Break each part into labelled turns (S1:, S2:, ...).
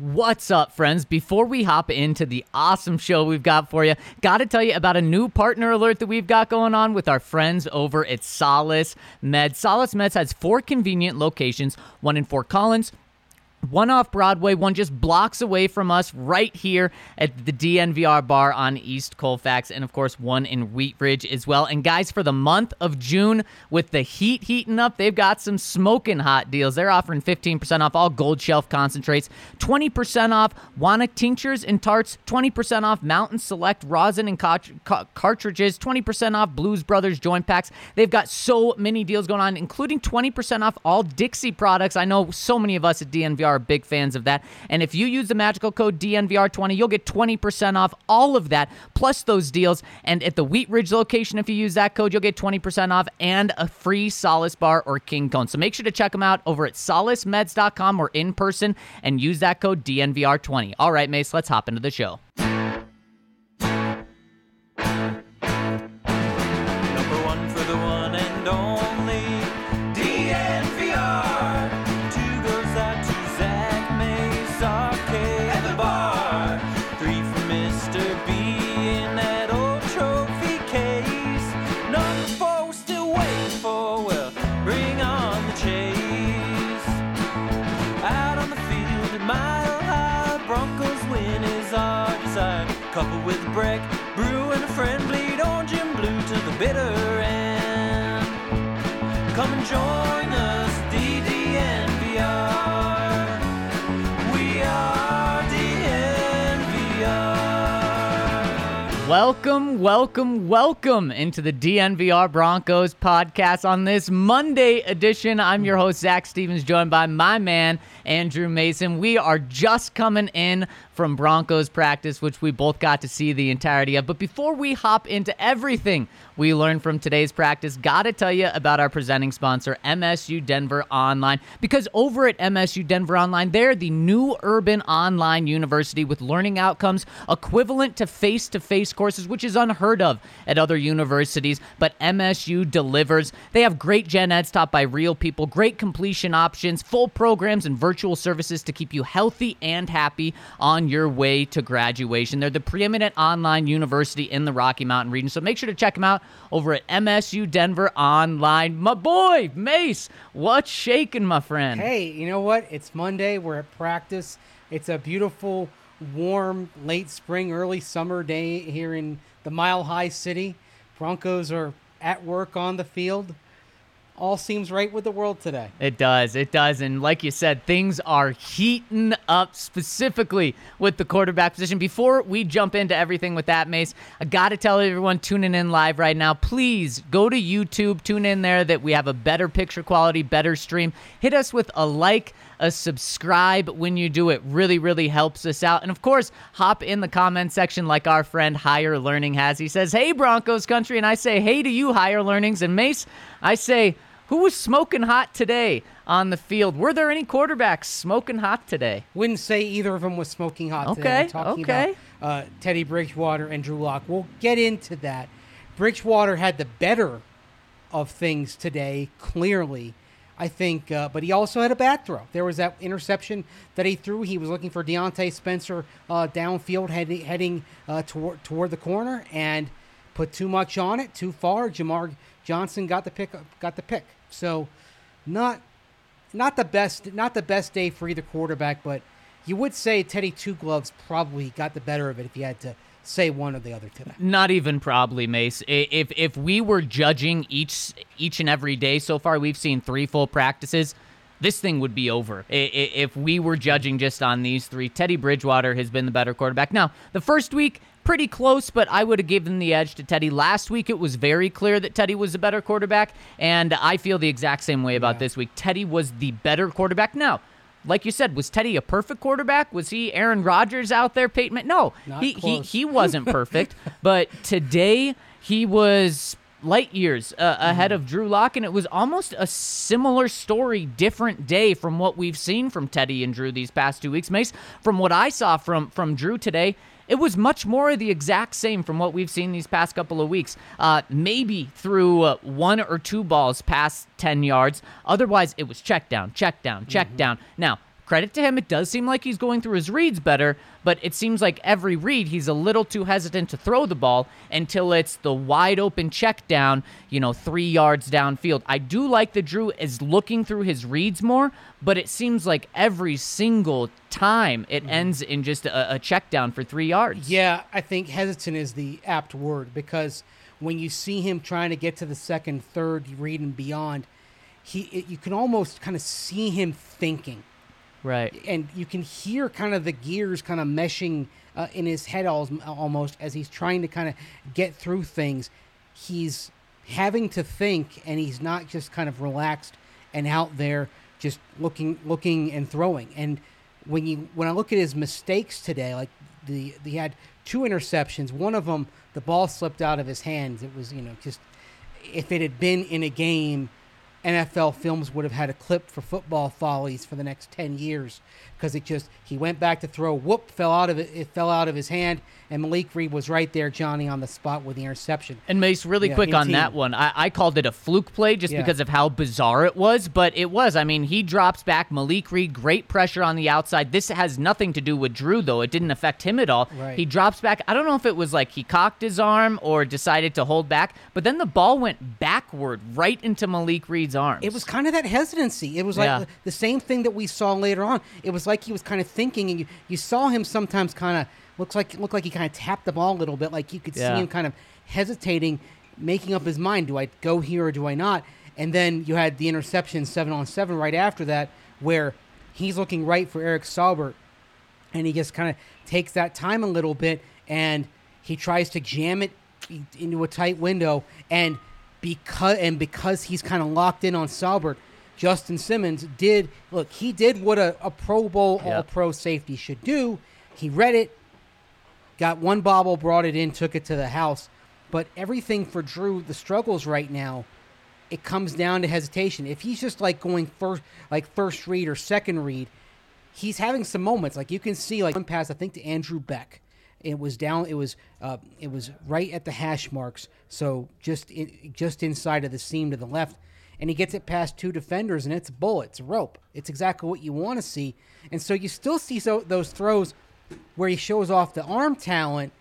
S1: What's up, friends? Before we hop into the awesome show we've got for you, got to tell you about a new partner alert that we've got going on with our friends over at Solace Med. Solace Med has four convenient locations one in Fort Collins, one off Broadway, one just blocks away from us right here at the DNVR bar on East Colfax, and of course, one in Wheat Ridge as well. And guys, for the month of June, with the heat heating up, they've got some smoking hot deals. They're offering 15% off all gold shelf concentrates, 20% off Wana tinctures and tarts, 20% off Mountain Select rosin and cartridges, 20% off Blues Brothers joint packs. They've got so many deals going on, including 20% off all Dixie products. I know so many of us at DNVR are big fans of that. And if you use the magical code DNVR20, you'll get 20% off all of that, plus those deals. And at the Wheat Ridge location, if you use that code, you'll get 20% off and a free Solace bar or King Cone. So make sure to check them out over at solacemeds.com or in person and use that code DNVR20. All right, Mace, let's hop into the show. Welcome, welcome, welcome into the DNVR Broncos podcast on this Monday edition. I'm your host, Zac Stevens, joined by my man, Andrew Mason. We are just coming in from Broncos practice, which we both got to see the entirety of. But before we hop into everything we learned from today's practice, gotta tell you about our presenting sponsor, MSU Denver Online. Because over at MSU Denver Online, they're the new urban online university with learning outcomes equivalent to face to face courses, which is unheard of at other universities. But MSU delivers. They have great gen eds taught by real people, great completion options, full programs, and virtual services to keep you healthy and happy on your way to graduation. They're the preeminent online university in the Rocky Mountain region. So make sure to check them out over at MSU Denver Online. My boy, Mace, what's shaking, my friend?
S2: Hey, you know what? It's Monday. We're at practice. It's a beautiful, warm, late spring, early summer day here in the Mile High City. Broncos are at work on the field all seems right with the world today.
S1: It does. It does. And like you said, things are heating up specifically with the quarterback position. Before we jump into everything with that, Mace, I got to tell everyone tuning in live right now, please go to YouTube, tune in there that we have a better picture quality, better stream. Hit us with a like, a subscribe when you do it. Really, really helps us out. And of course, hop in the comment section like our friend Higher Learning has. He says, Hey, Broncos country. And I say, Hey to you, Higher Learnings. And Mace, I say, who was smoking hot today on the field? Were there any quarterbacks smoking hot today?
S2: Wouldn't say either of them was smoking hot
S1: okay,
S2: today.
S1: Okay, talking okay.
S2: About, uh, Teddy Bridgewater and Drew Lock. We'll get into that. Bridgewater had the better of things today, clearly. I think, uh, but he also had a bad throw. There was that interception that he threw. He was looking for Diontae Spencer uh, downfield, heading, heading uh, toward toward the corner, and put too much on it, too far. Jamar Johnson got the pick. Got the pick. So, not not the best not the best day for either quarterback, but you would say Teddy Two Gloves probably got the better of it if you had to say one or the other today.
S1: Not even probably, Mace. If if we were judging each each and every day so far, we've seen three full practices. This thing would be over if we were judging just on these three. Teddy Bridgewater has been the better quarterback. Now, the first week pretty close, but I would have given the edge to Teddy. Last week, it was very clear that Teddy was a better quarterback, and I feel the exact same way about yeah. this week. Teddy was the better quarterback. Now, like you said, was Teddy a perfect quarterback? Was he Aaron Rodgers out there, Peyton? No,
S2: Not
S1: he,
S2: close.
S1: he he wasn't perfect, but today he was light years uh, ahead of Drew Lock, and it was almost a similar story, different day from what we've seen from Teddy and Drew these past two weeks. Mace, from what I saw from from Drew today, it was much more of the exact same from what we've seen these past couple of weeks. Uh, maybe through uh, one or two balls past 10 yards. Otherwise, it was check down, check down, check mm-hmm. down. Now, credit to him, it does seem like he's going through his reads better, but it seems like every read he's a little too hesitant to throw the ball until it's the wide open check down, you know, three yards downfield. I do like that Drew is looking through his reads more, but it seems like every single time it mm-hmm. ends in just a, a check down for three yards.
S2: Yeah, I think hesitant is the apt word because when you see him trying to get to the second, third read and beyond, he it, you can almost kind of see him thinking
S1: Right.
S2: And you can hear kind of the gears kind of meshing uh, in his head almost as he's trying to kind of get through things. He's having to think, and he's not just kind of relaxed and out there just looking, looking and throwing. And when you when I look at his mistakes today, like the he had two interceptions. One of them, the ball slipped out of his hands. It was you know just if it had been in a game NFL Films would have had a clip for football follies for the next 10 years because it just he went back to throw whoop fell out of it it fell out of his hand and Malik Reed was right there Johnny on the spot with the interception.
S1: And Mace really yeah, quick on team. that one. I, I, called it a fluke play just yeah. because of how bizarre it was, but it was. I mean, he drops back Malik Reed great pressure on the outside. This has nothing to do with Drew though. It didn't affect him at all.
S2: Right.
S1: He drops back. I don't know if it was like he cocked his arm or decided to hold back, but then the ball went backward right into Malik Reed's arms.
S2: It was kind of that hesitancy. It was like yeah. the same thing that we saw later on. It was like he was kind of thinking, and you, you saw him sometimes kind of looks like looked like he kind of tapped the ball a little bit, like you could yeah. see him kind of hesitating, making up his mind: do I go here or do I not? And then you had the interception seven on seven right after that, where he's looking right for Eric Saubert, and he just kind of takes that time a little bit, and he tries to jam it into a tight window, and because and because he's kind of locked in on Saubert, Justin Simmons did look. He did what a, a Pro Bowl. All Pro safety should do. He read it, got one bobble, brought it in, took it to the house. But everything for Drew, the struggles right now, it comes down to hesitation. If he's just like going first, like first read or second read, he's having some moments. Like you can see, like one pass, I think to Andrew Beck it was down. It was uh, it was right at the hash marks, so just in, just inside of the seam to the left, and he gets it past two defenders, and it's a bullet, it's a rope. It's exactly what you want to see, and so you still see so those throws where he shows off the arm talent,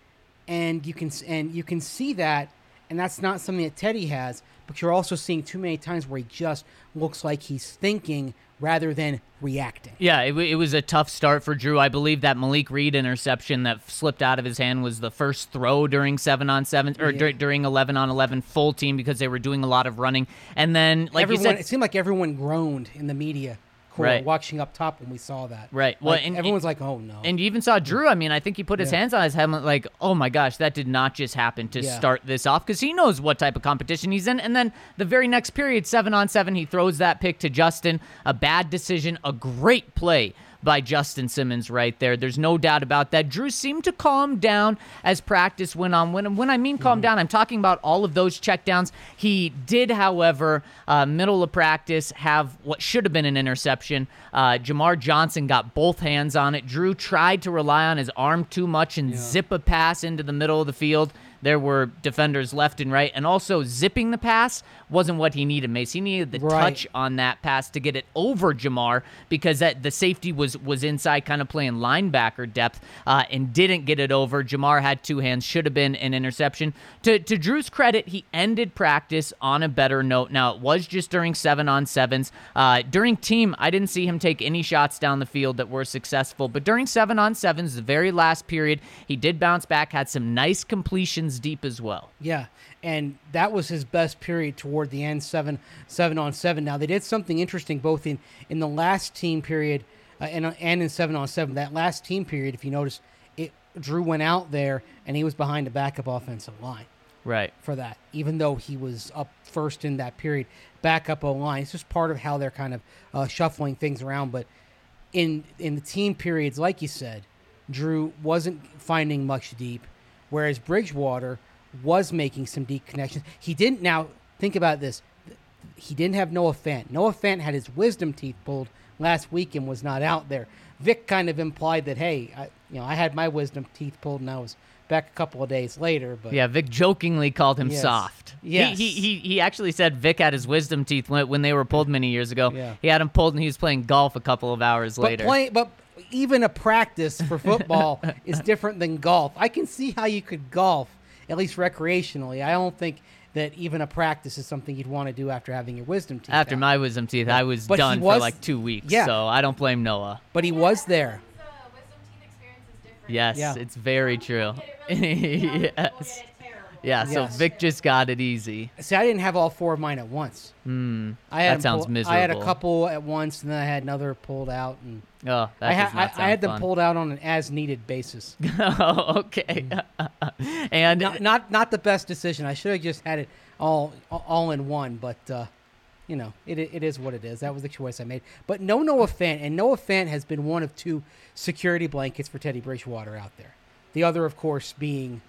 S2: and you can and you can see that, and that's not something that Teddy has. But you're also seeing too many times where he just looks like he's thinking rather than reacting.
S1: Yeah, it, it, was a tough start for Drew. I believe that Malik Reed interception that slipped out of his hand was the first throw during seven on seven or yeah. d- during eleven on eleven full team because they were doing a lot of running. And then, like
S2: everyone,
S1: you said,
S2: it seemed like everyone groaned in the media right. watching up top when we saw that.
S1: Right.
S2: Well, and, everyone's like, "Oh no!"
S1: And you even saw Drew. I mean, I think he put his yeah. hands on his helmet, like, "Oh my gosh, that did not just happen to yeah. start this off," because he knows what type of competition he's in. And then the very next period, seven on seven, he throws that pick to Justin. A bad decision, a great play by Justin Simmons right there. There's no doubt about that. Drew seemed to calm down as practice went on. When, when I mean calm mm-hmm. down, I'm talking about all of those checkdowns. He did, however, uh, middle of practice, have what should have been an interception. Uh, Jamar Johnson got both hands on it. Drew tried to rely on his arm too much and yeah. zip a pass into the middle of the field. There were defenders left and right, and also zipping the pass wasn't what he needed. Mace, he needed the right. touch on that pass to get it over Jamar because that the safety was was inside, kind of playing linebacker depth, uh, and didn't get it over. Jamar had two hands, should have been an interception. To to Drew's credit, he ended practice on a better note. Now it was just during seven on sevens. Uh, during team, I didn't see him take any shots down the field that were successful, but during seven on sevens, the very last period, he did bounce back, had some nice completions deep as well.
S2: Yeah, and that was his best period toward the end, seven seven on seven. Now they did something interesting both in in the last team period uh, and and in seven on seven. That last team period, if you notice, it Drew went out there and he was behind a backup offensive line.
S1: Right.
S2: For that, even though he was up first in that period, backup O line. It's just part of how they're kind of uh, shuffling things around. But in in the team periods, like you said, Drew wasn't finding much deep whereas Bridgewater was making some deep connections. He didn't. Now think about this. He didn't have Noah Fant. Noah Fant had his wisdom teeth pulled last week and was not out there. Vic kind of implied that, hey, I, you know, I had my wisdom teeth pulled and I was back a couple of days later. But
S1: Yeah, Vic jokingly called him
S2: Yes.
S1: soft. He-
S2: Yes.
S1: He, he he actually said Vic had his wisdom teeth when, when they were pulled many years ago.
S2: Yeah.
S1: He had them pulled and he was playing golf a couple of hours
S2: but
S1: later.
S2: play, but even a practice for football is different than golf. I can see how you could golf at least recreationally. I don't think that even a practice is something you'd want to do after having your wisdom teeth.
S1: After
S2: out.
S1: my wisdom teeth, I was
S2: But he
S1: done for like two weeks.
S2: Yeah.
S1: So I don't blame Noah.
S2: but he was there.
S3: The wisdom teeth experience is different.
S1: Yes,
S2: Yeah.
S1: it's very true.
S3: It really easy, some people
S1: yes. Yeah, so
S2: Yes.
S1: Vic just got it easy.
S2: See, I didn't have all four of mine at once.
S1: Hmm.
S2: I had
S1: That sounds
S2: pull- I had a couple at once, and then I had another pulled out, and
S1: Oh, that
S2: I,
S1: does
S2: had
S1: not
S2: I, I had them pulled out on an as-needed basis.
S1: oh, okay. and
S2: not, not not the best decision. I should have just had it all all in one, but uh, you know, it it is what it is. That was the choice I made. But no Noah Fant, and Noah Fant has been one of two security blankets for Teddy Bridgewater out there. The other, of course, being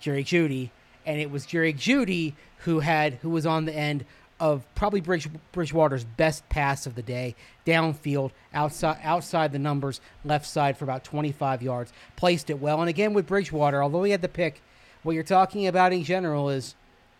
S2: Jerry Jeudy, and it was Jerry Jeudy who had who was on the end of probably Bridge, Bridgewater's best pass of the day, downfield, outside outside the numbers, left side for about 25 yards, placed it well. And again with Bridgewater, although he had the pick, what you're talking about in general is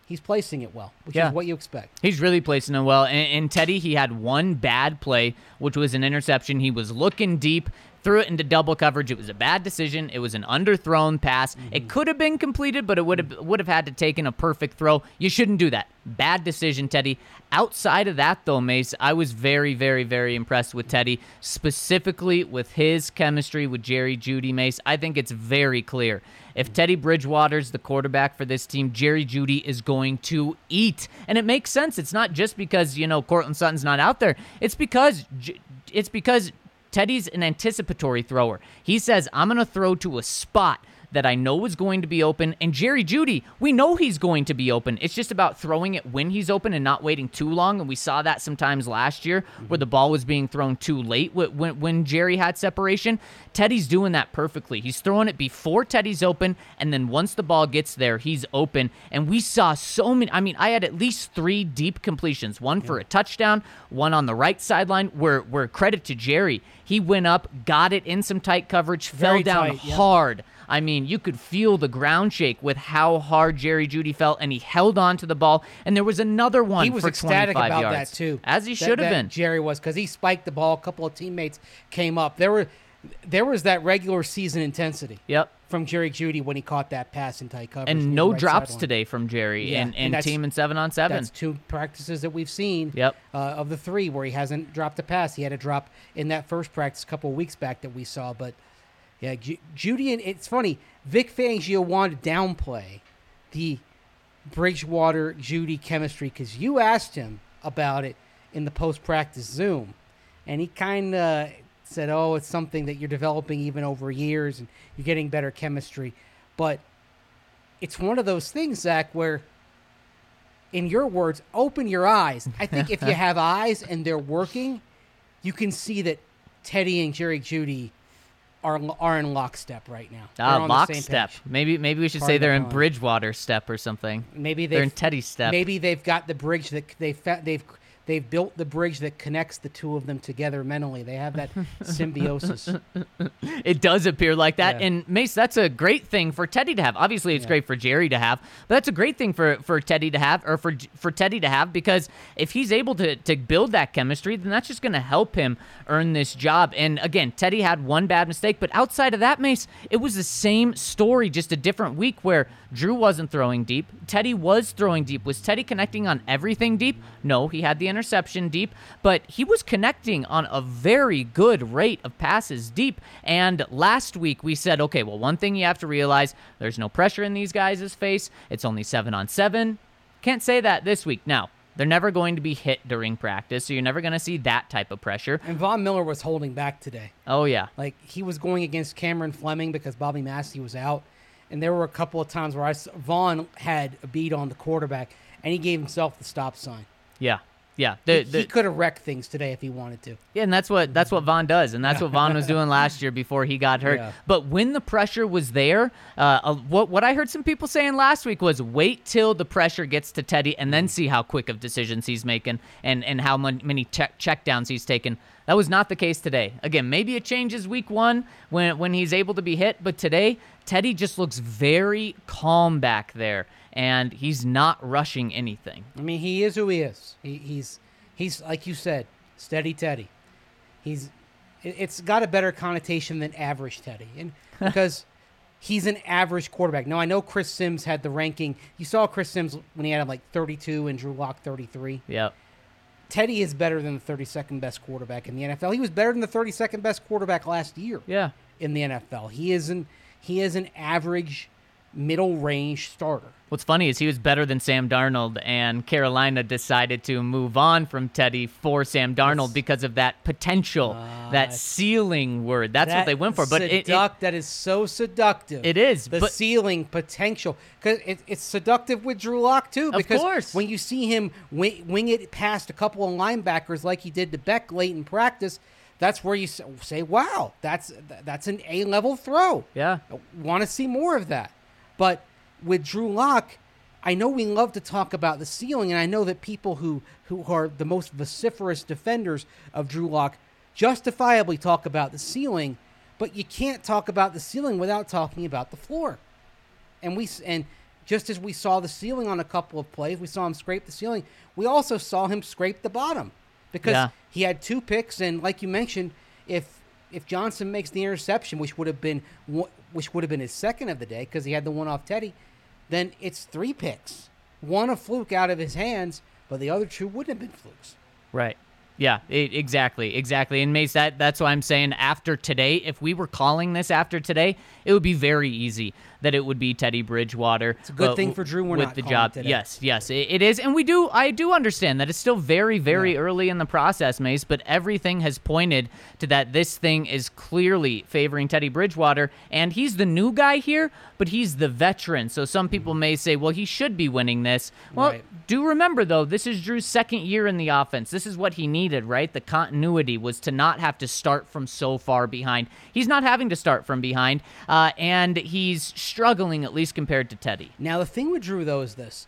S2: he's placing it well, which
S1: Yeah.
S2: is what you expect.
S1: He's really placing it well. And, and Teddy, he had one bad play, which was an interception. He was looking deep, threw it into double coverage. It was a bad decision. It was an underthrown pass.
S2: Mm-hmm.
S1: It could have been completed, but it would have would have had to taken a perfect throw. You shouldn't do that. Bad decision, Teddy. Outside of that, though, Mace, I was very, very, very impressed with Teddy, specifically with his chemistry with Jerry Jeudy. Mace, I think it's very clear. If Teddy Bridgewater's the quarterback for this team, Jerry Jeudy is going to eat. And it makes sense. It's not just because, you know, Courtland Sutton's not out there. It's because J- it's because Teddy's an anticipatory thrower. He says, "I'm going to throw to a spot that I know is going to be open. And Jerry Jeudy, we know he's going to be open. It's just about throwing it when he's open and not waiting too long. And we saw that sometimes last year where the ball was being thrown too late when, when Jerry had separation. Teddy's doing that perfectly. He's throwing it before Teddy's open. And then once the ball gets there, he's open. And we saw so many. I mean, I had at least three deep completions one for a touchdown, one on the right sideline, where, where credit to Jerry. He went up, got it in some tight coverage, fell down
S2: tight, yep.
S1: hard. I mean, you could feel the ground shake with how hard Jerry Jeudy felt, and he held on to the ball. And there was another one
S2: he was
S1: for
S2: ecstatic
S1: 25
S2: about
S1: yards,
S2: that too,
S1: as he should have been.
S2: Jerry was because he spiked the ball. A couple of teammates came up. There were there was that regular season intensity
S1: Yep.
S2: from Jerry Jeudy when he caught that pass in tight coverage.
S1: And no
S2: right
S1: drops today from Jerry
S2: Yeah,
S1: and,
S2: and
S1: and, team and seven on seven.
S2: That's two practices that we've seen.
S1: Yep.
S2: Uh, of the three where he hasn't dropped a pass, he had a drop in that first practice a couple of weeks back that we saw. But yeah, Ju- Jeudy and it's funny. Vic Fangio wanted to downplay the Bridgewater Jeudy chemistry because you asked him about it in the post practice Zoom, and he kind of said, "Oh, it's something that you're developing even over years, and you're getting better chemistry." But it's one of those things, Zac, where in your words, open your eyes. I think if you have eyes and they're working, you can see that Teddy and Jerry Jeudy are are in lockstep right now.
S1: Ah,
S2: on the same
S1: lockstep. Maybe maybe we should say they're in
S2: pun.
S1: Bridgewater step or something.
S2: Maybe
S1: They're in Teddy step.
S2: maybe they've got the bridge that they fa- they've they've built the bridge that connects the two of them together mentally. They have that symbiosis.
S1: It does appear like that.
S2: Yeah.
S1: And Mace, that's a great thing for Teddy to have. Obviously, it's
S2: Yeah.
S1: great for Jerry to have, but that's a great thing for, for Teddy to have, or for for Teddy to have, because if he's able to to build that chemistry, then that's just going to help him earn this job. And again, Teddy had one bad mistake, but outside of that, Mace, it was the same story, just a different week where Drew wasn't throwing deep, Teddy was throwing deep. Was Teddy connecting on everything deep? No, he had the interception deep, but he was connecting on a very good rate of passes deep. And last week we said, okay, well, one thing you have to realize there's no pressure in these guys' face. It's only seven on seven. Can't say that this week. Now, they're never going to be hit during practice, so you're never going to see that type of pressure.
S2: and Von Miller was holding back today.
S1: Oh, yeah.
S2: Like he was going against Cameron Fleming because Bobby Massie was out, and there were a couple of times where I Von had a beat on the quarterback, and he gave himself the stop sign.
S1: Yeah. Yeah, the,
S2: he,
S1: the,
S2: he could have wrecked things today if he wanted to.
S1: Yeah, and that's what that's what Von does, and that's what Von was doing last year before he got hurt.
S2: Yeah.
S1: But when the pressure was there, uh, what what I heard some people saying last week was wait till the pressure gets to Teddy, and then see how quick of decisions he's making, and and how many check checkdowns he's taken. That was not the case today. Again, maybe it changes week one when when he's able to be hit, but today Teddy just looks very calm back there, and he's not rushing anything.
S2: I mean, he is who he is. He, he's he's like you said, steady Teddy. He's it- it's got a better connotation than average Teddy, and because he's an average quarterback. Now I know Chris Sims had the ranking. You saw Chris Sims when he had him like 32 and Drew Lock 33.
S1: Yep.
S2: Teddy is better than the 32nd best quarterback in the NFL. He was better than the 32nd best quarterback last year
S1: Yeah.
S2: in the NFL. He is an he is an average middle range starter.
S1: What's funny is he was better than Sam Darnold, and Carolina decided to move on from Teddy for Sam Darnold because of that potential, that ceiling word. That's what they went for. But it, it,
S2: that is so seductive.
S1: It is,
S2: the
S1: but-
S2: ceiling potential because it, it's seductive with Drew Lock too. Because
S1: course.
S2: when you see him wing, wing it past a couple of linebackers like he did to Beck late in practice, that's where you say, "Wow, that's that's an A level throw."
S1: yeah,
S2: want to see more of that. But with Drew Lock, I know we love to talk about the ceiling, and I know that people who, who are the most vociferous defenders of Drew Lock justifiably talk about the ceiling, but you can't talk about the ceiling without talking about the floor. And we and just as we saw the ceiling on a couple of plays, we saw him scrape the ceiling. We also saw him scrape the bottom because
S1: Yeah.
S2: he had two picks, and like you mentioned, if if Johnson makes the interception, which would have been which would have been his second of the day because he had the one off Teddy, then it's three picks, one a fluke out of his hands, but the other two wouldn't have been flukes.
S1: right. Yeah, e- exactly, exactly. And Mace, that that's why I'm saying after today, if we were calling this after today, it would be very easy that it would be Teddy Bridgewater. It's
S2: a good thing for Drew
S1: with the job. Yes, yes, it, it is, and we do. I do understand that it's still very, very early in the process, Mace. But everything has pointed to that this thing is clearly favoring Teddy Bridgewater, and he's the new guy here, but he's the veteran. So some people may say, well, he should be winning this. Well,
S2: Right.
S1: do remember though, this is Drew's second year in the offense. This is what he needed, right? The continuity was to not have to start from so far behind. He's not having to start from behind, uh, and he's struggling at least compared to Teddy.
S2: Now the thing with Drew though is this: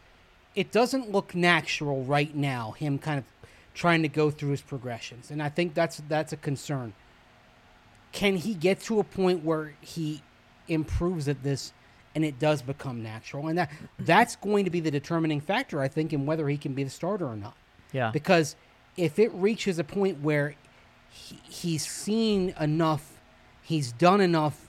S2: it doesn't look natural right now. Him kind of trying to go through his progressions, and I think that's that's a concern. Can he get to a point where he improves at this, and it does become natural? And that that's going to be the determining factor, I think, in whether he can be the starter or not.
S1: Yeah.
S2: Because if it reaches a point where he, he's seen enough, he's done enough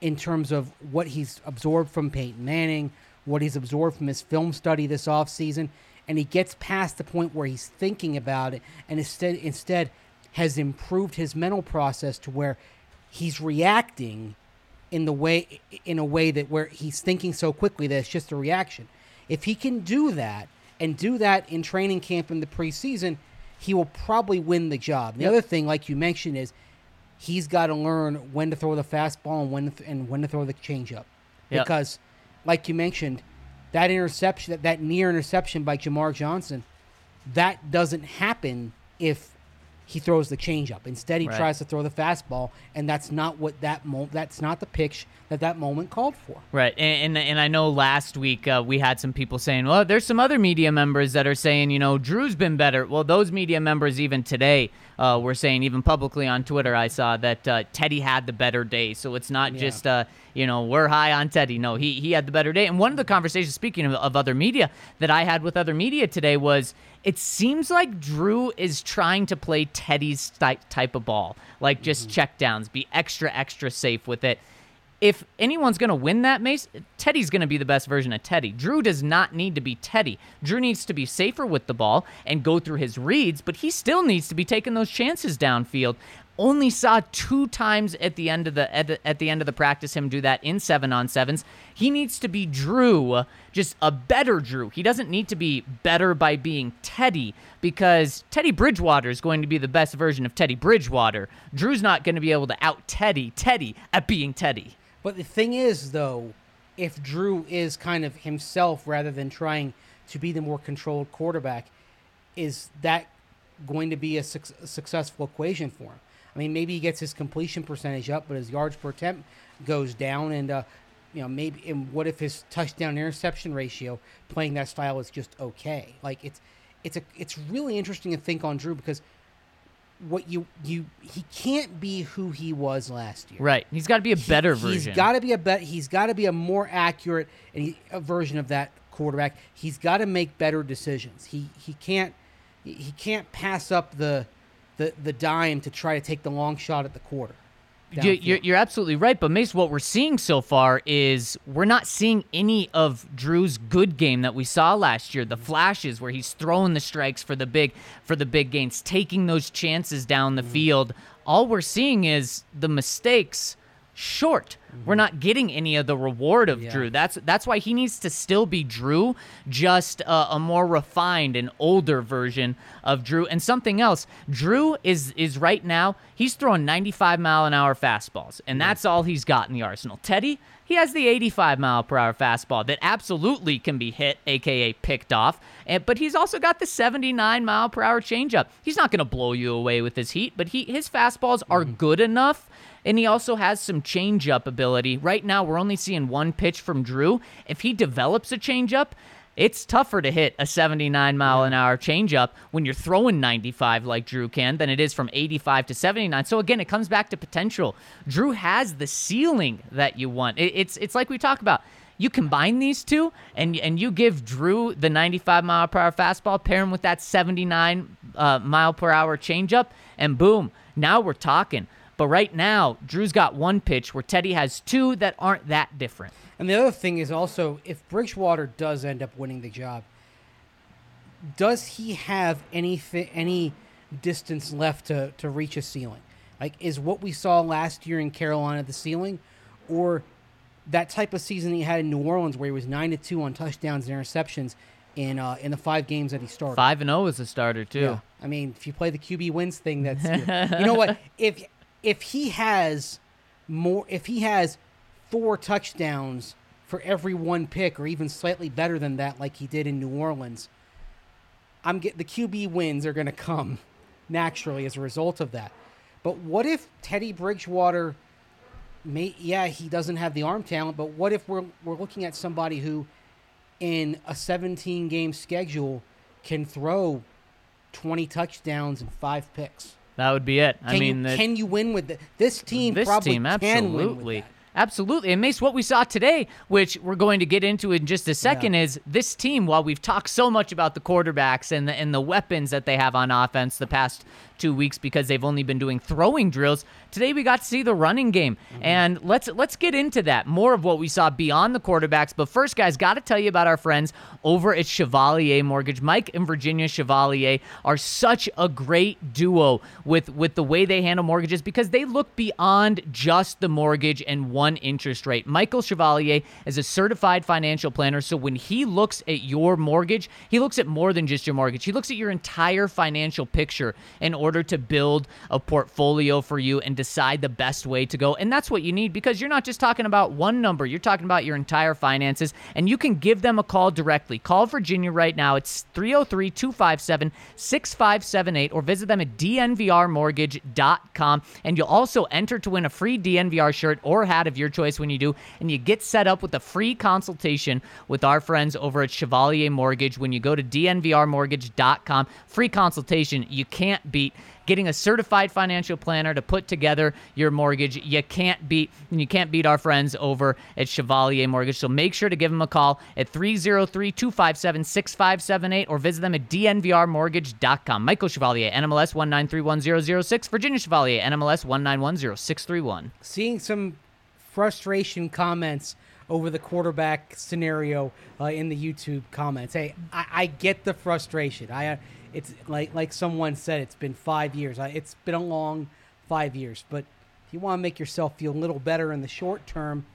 S2: in terms of what he's absorbed from Peyton Manning, what he's absorbed from his film study this offseason, and he gets past the point where he's thinking about it and instead instead has improved his mental process to where he's reacting in the way in a way that where he's thinking so quickly that it's just a reaction. If he can do that and do that in training camp in the preseason, he will probably win the job. The other thing, like you mentioned, is he's got to learn when to throw the fastball and when to th- and when to throw the changeup.
S1: Yep.
S2: Because, like you mentioned, that interception, that, that near interception by Jamar Johnson, that doesn't happen if he throws the changeup. Instead, he
S1: Right.
S2: tries to throw the fastball, and that's not what that mo- That's not the pitch that that moment called for.
S1: Right, and and, and I know last week uh, we had some people saying, well, there's some other media members that are saying, you know, Drew's been better. Well, those media members even today uh, were saying, even publicly on Twitter, I saw that uh, Teddy had the better day. So it's not
S2: Yeah.
S1: just, uh, you know, we're high on Teddy. No, he he had the better day. And one of the conversations, speaking of, of other media, that I had with other media today was, it seems like Drew is trying to play Teddy's type type of ball, like just mm-hmm. check downs, be extra extra safe with it if anyone's going to win that Mace, Teddy's going to be the best version of Teddy. Drew does not need to be Teddy. Drew needs to be safer with the ball and go through his reads, but he still needs to be taking those chances downfield. Only saw two times at the end of the at, at the end of the practice him do that in 7 on 7s. He needs to be Drew, just a better Drew. He doesn't need to be better by being Teddy because Teddy Bridgewater is going to be the best version of Teddy Bridgewater. Drew's not going to be able to out Teddy Teddy at being Teddy.
S2: But the thing is, though, if Drew is kind of himself rather than trying to be the more controlled quarterback, is that going to be a, suc- a successful equation for him? I mean, maybe he gets his completion percentage up, but his yards per attempt goes down, and uh, you know maybe. And what if his touchdown interception ratio playing that style is just okay? Like it's it's a it's really interesting to think on Drew because what you you he can't be who he was last year.
S1: Right. He's got to be a better
S2: He-
S1: version.
S2: He's got to be a bet. He's got to be a more accurate and he, a version of that quarterback. He's got to make better decisions. He he can't he can't pass up the the the dime to try to take the long shot at the quarter.
S1: You're, you're absolutely right, but Mace, what we're seeing so far is we're not seeing any of Drew's good game that we saw last year. The mm-hmm. flashes where he's throwing the strikes for the big for the big gains, taking those chances down the mm-hmm. field. All we're seeing is the mistakes short. We're not getting any of the reward of
S2: Yeah.
S1: Drew. That's that's why he needs to still be Drew, just a, a more refined and older version of Drew. And something else, Drew is is right now he's throwing 95 mile an hour fastballs, and that's all he's got in the arsenal. Teddy, he has the 85 mile per hour fastball that absolutely can be hit, aka picked off. And, but he's also got the 79 mile per hour changeup. He's not going to blow you away with his heat, but he his fastballs are mm-hmm. good enough and he also has some changeup ability. Right now, we're only seeing one pitch from Drew. If he develops a changeup, it's tougher to hit a 79 mile an hour changeup when you're throwing 95 like Drew can than it is from 85 to 79. So again, it comes back to potential. Drew has the ceiling that you want. It's it's like we talk about. You combine these two, and and you give Drew the 95 mile per hour fastball, pair him with that 79 uh, mile per hour changeup, and boom, now we're talking. But right now, Drew's got one pitch where Teddy has two that aren't that different.
S2: And the other thing is also if Bridgewater does end up winning the job, does he have any any distance left to, to reach a ceiling? Like is what we saw last year in Carolina the ceiling, or that type of season he had in New Orleans where he was nine to two on touchdowns and interceptions in uh, in the five games that he started.
S1: Five and zero as a starter too.
S2: Yeah. I mean, if you play the QB wins thing, that's you know what? If if he has more, if he has four touchdowns for every one pick, or even slightly better than that, like he did in New Orleans, I'm get the QB wins are going to come naturally as a result of that. But what if Teddy Bridgewater? May, yeah, he doesn't have the arm talent, but what if we're we're looking at somebody who, in a 17 game schedule, can throw 20 touchdowns and five picks?
S1: That would be it.
S2: Can
S1: I mean,
S2: you,
S1: the-
S2: can you win with the, this team?
S1: this team
S2: can win with
S1: absolutely absolutely and mace what we saw today which we're going to get into in just a second is this team while we've talked so much about the quarterbacks and the, and the weapons that they have on offense the past two weeks because they've only been doing throwing drills today we got to see the running game
S2: Mm-hmm.
S1: and let's let's get into that more of what we saw beyond the quarterbacks but first guys got to tell you about our friends over at chevalier mortgage mike and virginia chevalier are such a great duo with with the way they handle mortgages because they look beyond just the mortgage and one interest rate. Michael Chevalier is a certified financial planner, so when he looks at your mortgage, he looks at more than just your mortgage. He looks at your entire financial picture in order to build a portfolio for you and decide the best way to go. And that's what you need because you're not just talking about one number, you're talking about your entire finances and you can give them a call directly. Call Virginia right now. It's 303 257 6578 or visit them at dnvrmortgage.com. And you'll also enter to win a free DNVR shirt or hat of your choice when you do. And you get set up with a free consultation with our friends over at Chevalier Mortgage when you go to dnvrmortgage.com. Free consultation you can't beat getting a certified financial planner to put together your mortgage. You can't beat you can't beat our friends over at Chevalier Mortgage. So make sure to give them a call at 303-257-6578 or visit them at dnvrmortgage.com. Michael Chevalier, NMLS 1931006, Virginia Chevalier, NMLS 1910631.
S2: Seeing some frustration comments over the quarterback scenario uh, in the YouTube comments. Hey, I, I get the frustration. I, it's like like someone said, it's been five years. It's been a long five years. But if you want to make yourself feel a little better in the short term,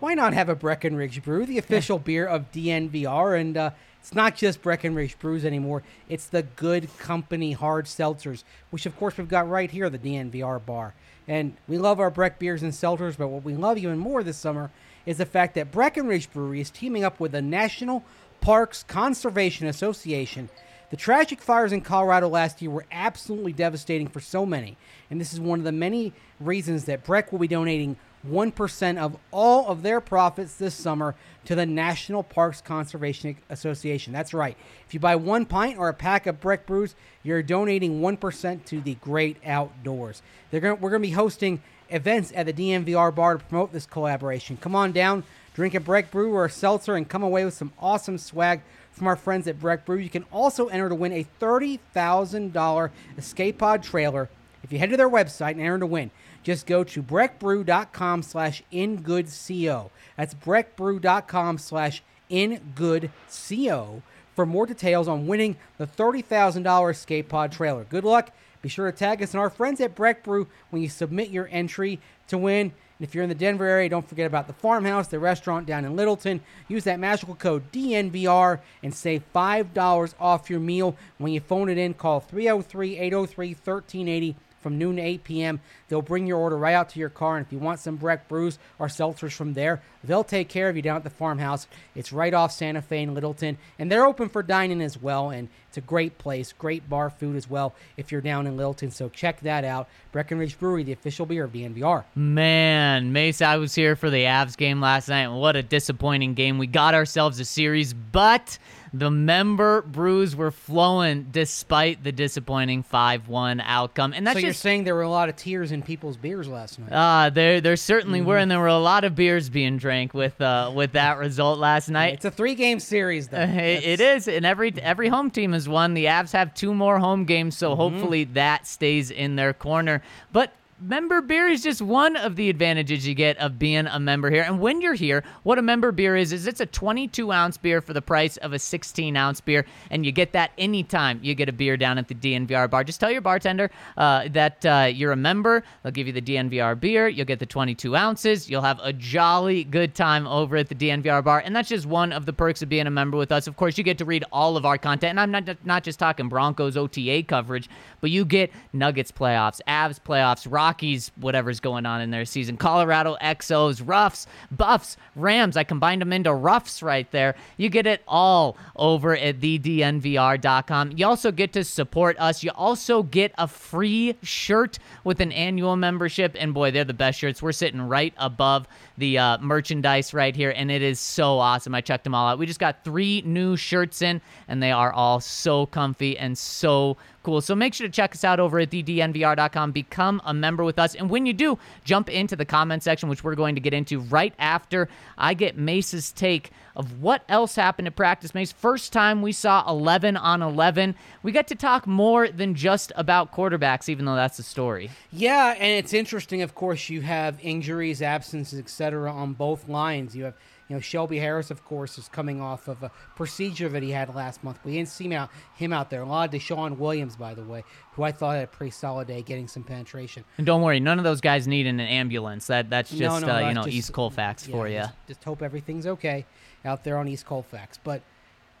S2: why not have a Breckenridge Brew, the official beer of DNVR? And uh, it's not just Breckenridge Brews anymore. It's the Good Company Hard Seltzers, which of course we've got right here, the DNVR bar. And we love our Breck beers and seltzers, but what we love even more this summer is the fact that Breckenridge Brewery is teaming up with the National Parks Conservation Association. The tragic fires in Colorado last year were absolutely devastating for so many, and this is one of the many reasons that Breck will be donating 1% of all of their profits this summer to the National Parks Conservation Association. That's right. If you buy one pint or a pack of Breck brews, you're donating 1% to the great outdoors. They're going we're going to be hosting events at the DNVR bar to promote this collaboration. Come on down, drink a Breck brew or a seltzer, and come away with some awesome swag from our friends at Breck Brew. You can also enter to win a $30,000 escape pod trailer if you head to their website and enter to win. Just go to breckbrew.com slash ingoodco. That's breckbrew.com slash ingoodco for more details on winning the $30,000 escape pod trailer. Good luck. Be sure to tag us and our friends at Breck Brew when you submit your entry to win. And if you're in the Denver area, don't forget about the farmhouse, the restaurant down in Littleton. Use that magical code DNVR and save $5 off your meal when you phone it in. Call 303 803 1380 from noon to 8 p.m. They'll bring your order right out to your car. And if you want some Breck brews or seltzers from there, they'll take care of you down at the farmhouse. It's right off Santa Fe and Littleton. And they're open for dining as well. And it's a great place, great bar food as well if you're down in Littleton. So check that out. Breckenridge Brewery, the official beer of DNVR.
S1: Man, Mace, I was here for the Avs game last night. and What a disappointing game. We got ourselves a series, but the member brews were flowing despite the disappointing 5-1 outcome. And that's
S2: so you're
S1: just
S2: saying there were a lot of tears in people's beers last night.
S1: uh, there there certainly were,
S2: Mm-hmm.
S1: and there were a lot of beers being drank with uh, with that result last night.
S2: it's a three-game series, though.
S1: It- it is, and every every home team has won. The Avs have two more home games, so hopefully that stays in their corner. But member beer is just one of the advantages you get of being a member here. And when you're here, what a member beer is is it's a 22 ounce beer for the price of a 16 ounce beer, and you get that anytime you get a beer down at the DNVR bar. Just tell your bartender uh, that uh, you're a member. They'll give you the DNVR beer. You'll get the 22 ounces. You'll have a jolly good time over at the DNVR bar, and that's just one of the perks of being a member with us. Of course, you get to read all of our content, and I'm not not just talking Broncos OTA coverage, but you get Nuggets playoffs, Avs playoffs, Rockies, whatever's going on in their season, Colorado XOs, Ruffs, Buffs, Rams. I combined them into Ruffs right there. You get it all over at thednvr.com. You also get to support us. You also get a free shirt with an annual membership, and boy, they're the best shirts. We're sitting right above the uh, merchandise right here, and it is so awesome. I checked them all out. We just got three new shirts in, and they are all so comfy and so cool. So make sure to check us out over at thednvr.com. Become a member with us. And when you do, jump into the comment section, which we're going to get into right after I get Mace's take of what else happened at practice. Mace, first time we saw 11 on 11. We got to talk more than just about quarterbacks, even though that's the story.
S2: Yeah, and it's interesting. Of course, you have injuries, absences, etc. on both lines. You have, you know, Shelby Harris, of course, is coming off of a procedure that he had last month. We didn't see him out, him out there. A lot of DeShawn Williams, by the way, who I thought had a pretty solid day, getting some penetration.
S1: And don't worry, none of those guys need an ambulance. That That's just,
S2: No, no,
S1: uh, you know,
S2: just-
S1: East Colfax for you.
S2: Just, just hope everything's okay out there on East Colfax. But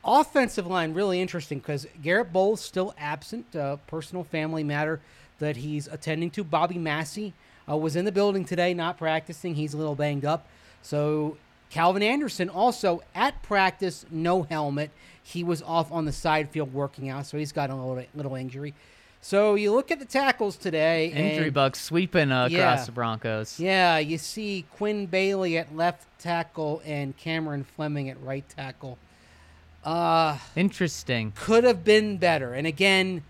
S2: offensive line really interesting because Garett Bolles still absent. Uh, personal family matter that he's attending to. Bobby Massey uh, was in the building today, not practicing. He's a little banged up. So Calvin Anderson also at practice, no helmet. He was off on the side field working out, so he's got a little, little injury. So you look at the tackles today.
S1: Injury
S2: and-
S1: bug sweeping uh,
S2: Yeah.
S1: across the Broncos.
S2: yeah, you see Quinn Bailey at left tackle and Cameron Fleming at right tackle. Uh
S1: Interesting.
S2: could have been better. And again,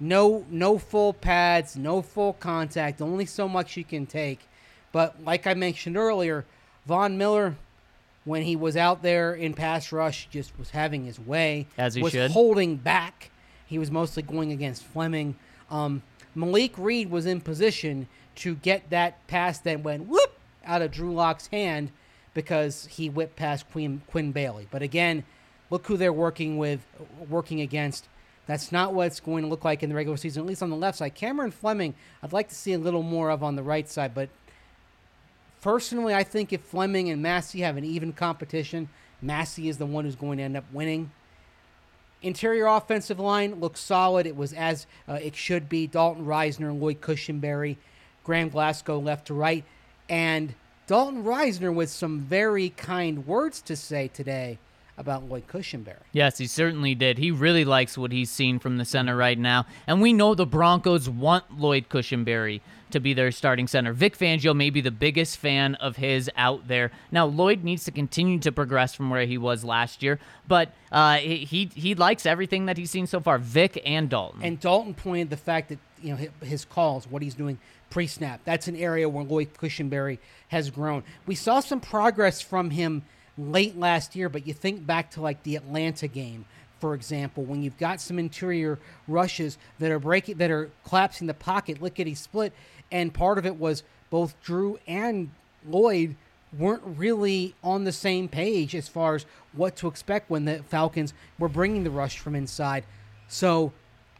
S2: no no full pads, no full contact, only so much you can take. But like I mentioned earlier, Von Miller when he was out there in pass rush just was having his way.
S1: As he
S2: was
S1: should.
S2: holding back. He was mostly going against Fleming. Um, Malik Reed was in position to get that pass that went whoop out of Drew Lock's hand because he whipped past Quinn, Quinn Bailey. But again, look who they're working with, working against. That's not what it's going to look like in the regular season, at least on the left side. Cameron Fleming, I'd like to see a little more of on the right side, but personally, I think if Fleming and Massie have an even competition, Massie is the one who's going to end up winning. Interior offensive line looks solid. It was as uh, it should be. Dalton Risner, Lloyd Cushenberry, Graham Glasgow left to right, and Dalton Risner with some very kind words to say today about Lloyd Cushenberry.
S1: Yes, he certainly did. He really likes what he's seen from the center right now. And we know the Broncos want Lloyd Cushenberry to be their starting center. Vic Fangio may be the biggest fan of his out there. Now, Lloyd needs to continue to progress from where he was last year, but uh, he he likes everything that he's seen so far, Vic and Dalton.
S2: And Dalton pointed the fact that you know his calls, what he's doing pre-snap. That's an area where Lloyd Cushenberry has grown. We saw some progress from him late last year, but you think back to like the Atlanta game, for example, when you've got some interior rushes that are breaking, that are collapsing the pocket, lickety split, and part of it was both Drew and Lloyd weren't really on the same page as far as what to expect when the Falcons were bringing the rush from inside. So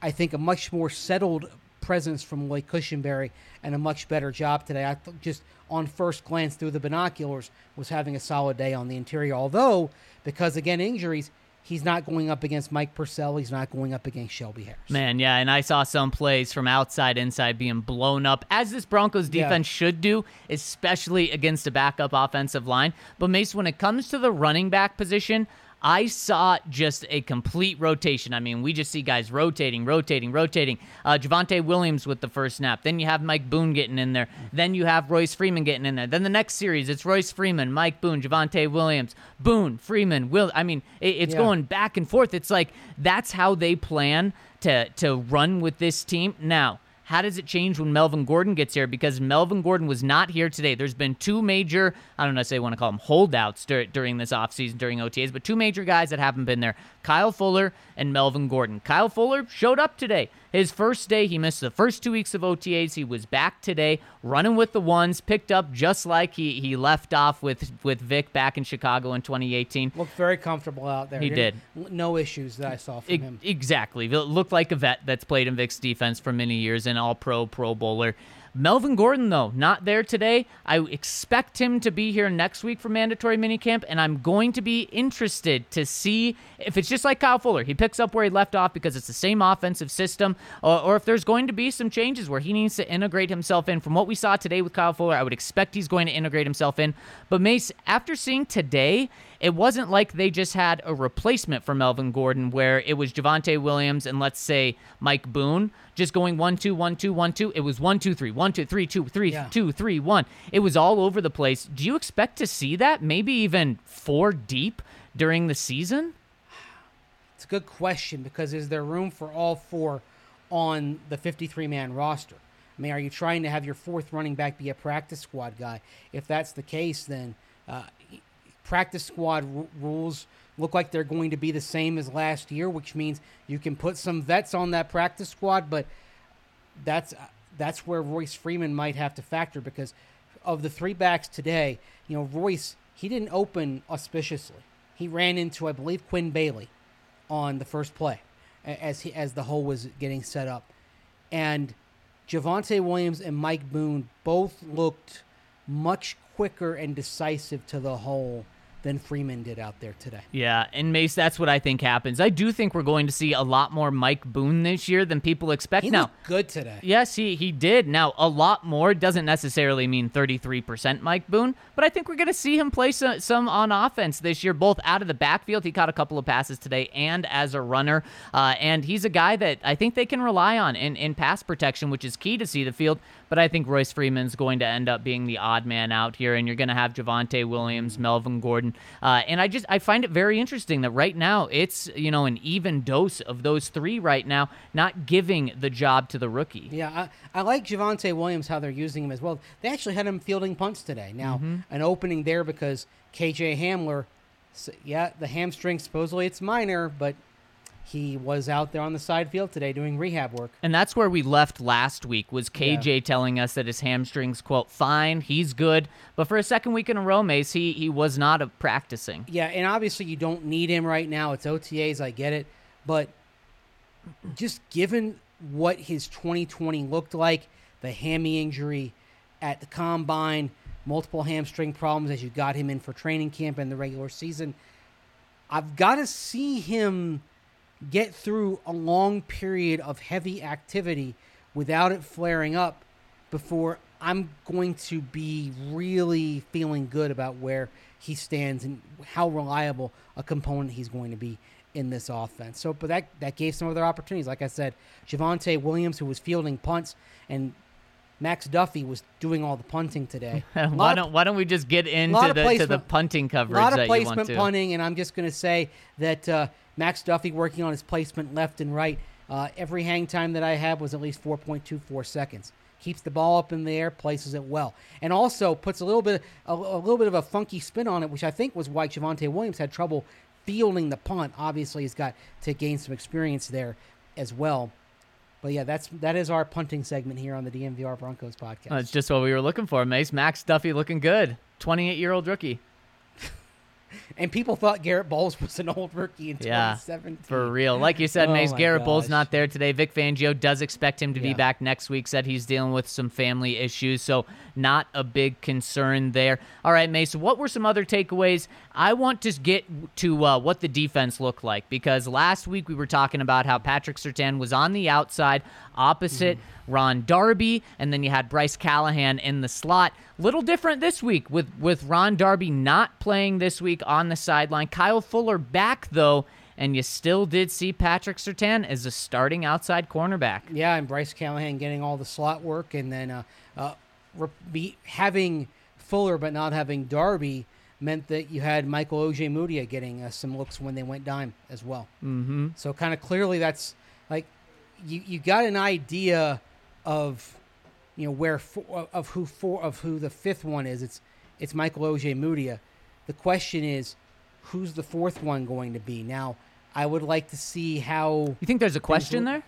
S2: I think a much more settled presence from Lloyd Cushenberry and a much better job today. I th- just on first glance through the binoculars was having a solid day on the interior. Although because again injuries, he's not going up against Mike Purcell. He's not going up against Shelby Harris.
S1: Man, yeah, and I saw some plays from outside inside being blown up, as this Broncos
S2: Yeah.
S1: defense should do, especially against a backup offensive line. But Mace, when it comes to the running back position, I saw just a complete rotation. I mean, we just see guys rotating, rotating, rotating. Uh, Javonte Williams with the first snap. Then you have Mike Boone getting in there. Then you have Royce Freeman getting in there. Then the next series, it's Royce Freeman, Mike Boone, Javonte Williams, Boone, Freeman, Will. I mean, it, it's
S2: Yeah.
S1: going back and forth. It's like that's how they plan to to run with this team. Now, how does it change when Melvin Gordon gets here? Because Melvin Gordon was not here today. There's been two major, I don't they want to call them holdouts dur- during this offseason, during OTAs, but two major guys that haven't been there Kyle Fuller and Melvin Gordon. Kyle Fuller showed up today. His first day, he missed the first two weeks of OTAs. He was back today, running with the ones, picked up just like he, he left off with, with Vic back in Chicago in 2018.
S2: Looked very comfortable out there.
S1: He
S2: Didn't- No issues that I saw from him.
S1: Exactly. Looked like a vet that's played in Vic's defense for many years, an all pro, pro bowler. Melvin Gordon, though, not there today. I expect him to be here next week for mandatory minicamp, and I'm going to be interested to see if it's just like Kyle Fuller. He picks up where he left off because it's the same offensive system, or, or if there's going to be some changes where he needs to integrate himself in. From what we saw today with Kyle Fuller, I would expect he's going to integrate himself in. But Mace, after seeing today, it wasn't like they just had a replacement for Melvin Gordon where it was Javonte Williams and let's say Mike Boone just going one two one two one two. It was one two three one two three two three
S2: Yeah.
S1: two three one. It was all over the place. Do you expect to see that? Maybe even four deep during the season?
S2: It's a good question because is there room for all four on the 53 man roster? I mean, are you trying to have your fourth running back be a practice squad guy? If that's the case, then uh, practice squad r- rules look like they're going to be the same as last year, which means you can put some vets on that practice squad, but that's that's where Royce Freeman might have to factor because of the three backs today. You know, Royce he didn't open auspiciously. He ran into, I believe, Quinn Bailey on the first play as he as the hole was getting set up, and Javonte Williams and Mike Boone both looked much quicker and decisive to the hole than Freeman did out there today.
S1: Yeah, and Mace, that's what I think happens. I do think we're going to see a lot more Mike Boone this year than people expect.
S2: He
S1: now,
S2: good today.
S1: Yes, he, he did. Now, a lot more doesn't necessarily mean 33% Mike Boone, but I think we're going to see him play some, some on offense this year, both out of the backfield. He caught a couple of passes today and as a runner. Uh, and he's a guy that I think they can rely on in, in pass protection, which is key to see the field. But I think Royce Freeman's going to end up being the odd man out here, and you're going to have Javonte Williams, Melvin Gordon. Uh, and I just I find it very interesting that right now it's you know an even dose of those three right now, not giving the job to the rookie.
S2: Yeah, I, I like Javonte Williams how they're using him as well. They actually had him fielding punts today. Now,
S1: Mm-hmm.
S2: an opening there because KJ Hamler, yeah, the hamstring supposedly it's minor, but he was out there on the side field today doing rehab work.
S1: And that's where we left last week was KJ telling us that his hamstrings quote fine, he's good, but for a second week in a row, Mace, he he was not practicing.
S2: Yeah, and obviously you don't need him right now. It's OTAs, I get it, but just given what his 2020 looked like, the hammy injury at the combine, multiple hamstring problems as you got him in for training camp and the regular season, I've got to see him get through a long period of heavy activity without it flaring up before I'm going to be really feeling good about where he stands and how reliable a component he's going to be in this offense. So, but that that gave some other opportunities. Like I said, Javonte Williams, who was fielding punts, and Max Duffy was doing all the punting today.
S1: Why don't Why don't we just get into the to the punting
S2: a
S1: coverage
S2: lot of
S1: that you want
S2: placement punting, and I'm just going to say that uh, Max Duffy working on his placement left and right. Uh, every hang time that I had was at least 4.24 seconds. Keeps the ball up in the air, places it well, and also puts a little bit a, a little bit of a funky spin on it, which I think was why Javonte Williams had trouble fielding the punt. Obviously, he's got to gain some experience there as well. But yeah, that's that is our punting segment here on the DNVR Broncos podcast.
S1: That's just what we were looking for, Mace. Max Duffy looking good. 28 year old rookie.
S2: And people thought Garett Bolles was an old rookie in
S1: Yeah,
S2: 2017.
S1: For real. Like you said,
S2: Oh
S1: Mace, Garrett
S2: gosh.
S1: not there today. Vic Fangio does expect him to be back next week. Said he's dealing with some family issues, so not a big concern there. All right, Mace, what were some other takeaways? I want to get to uh, what the defense looked like because last week we were talking about how Patrick Surtain was on the outside opposite
S2: Mm-hmm.
S1: Ron Darby, and then you had Bryce Callahan in the slot. Little different this week with, with Ron Darby not playing this week on the sideline. Kyle Fuller back, though and you still did see Patrick Surtain as a starting outside cornerback.
S2: Yeah, and Bryce Callahan getting all the slot work, and then uh, uh, re- be, having Fuller but not having Darby meant that you had Michael Ojemudia getting uh, some looks when they went dime as well.
S1: Mm-hmm.
S2: So kind of clearly, that's like you you got an idea of you know where of who four of who the fifth one is. It's it's Michael Ojemudia. The question is, who's the fourth one going to be? Now, I would like to see how.
S1: You think there's a question there?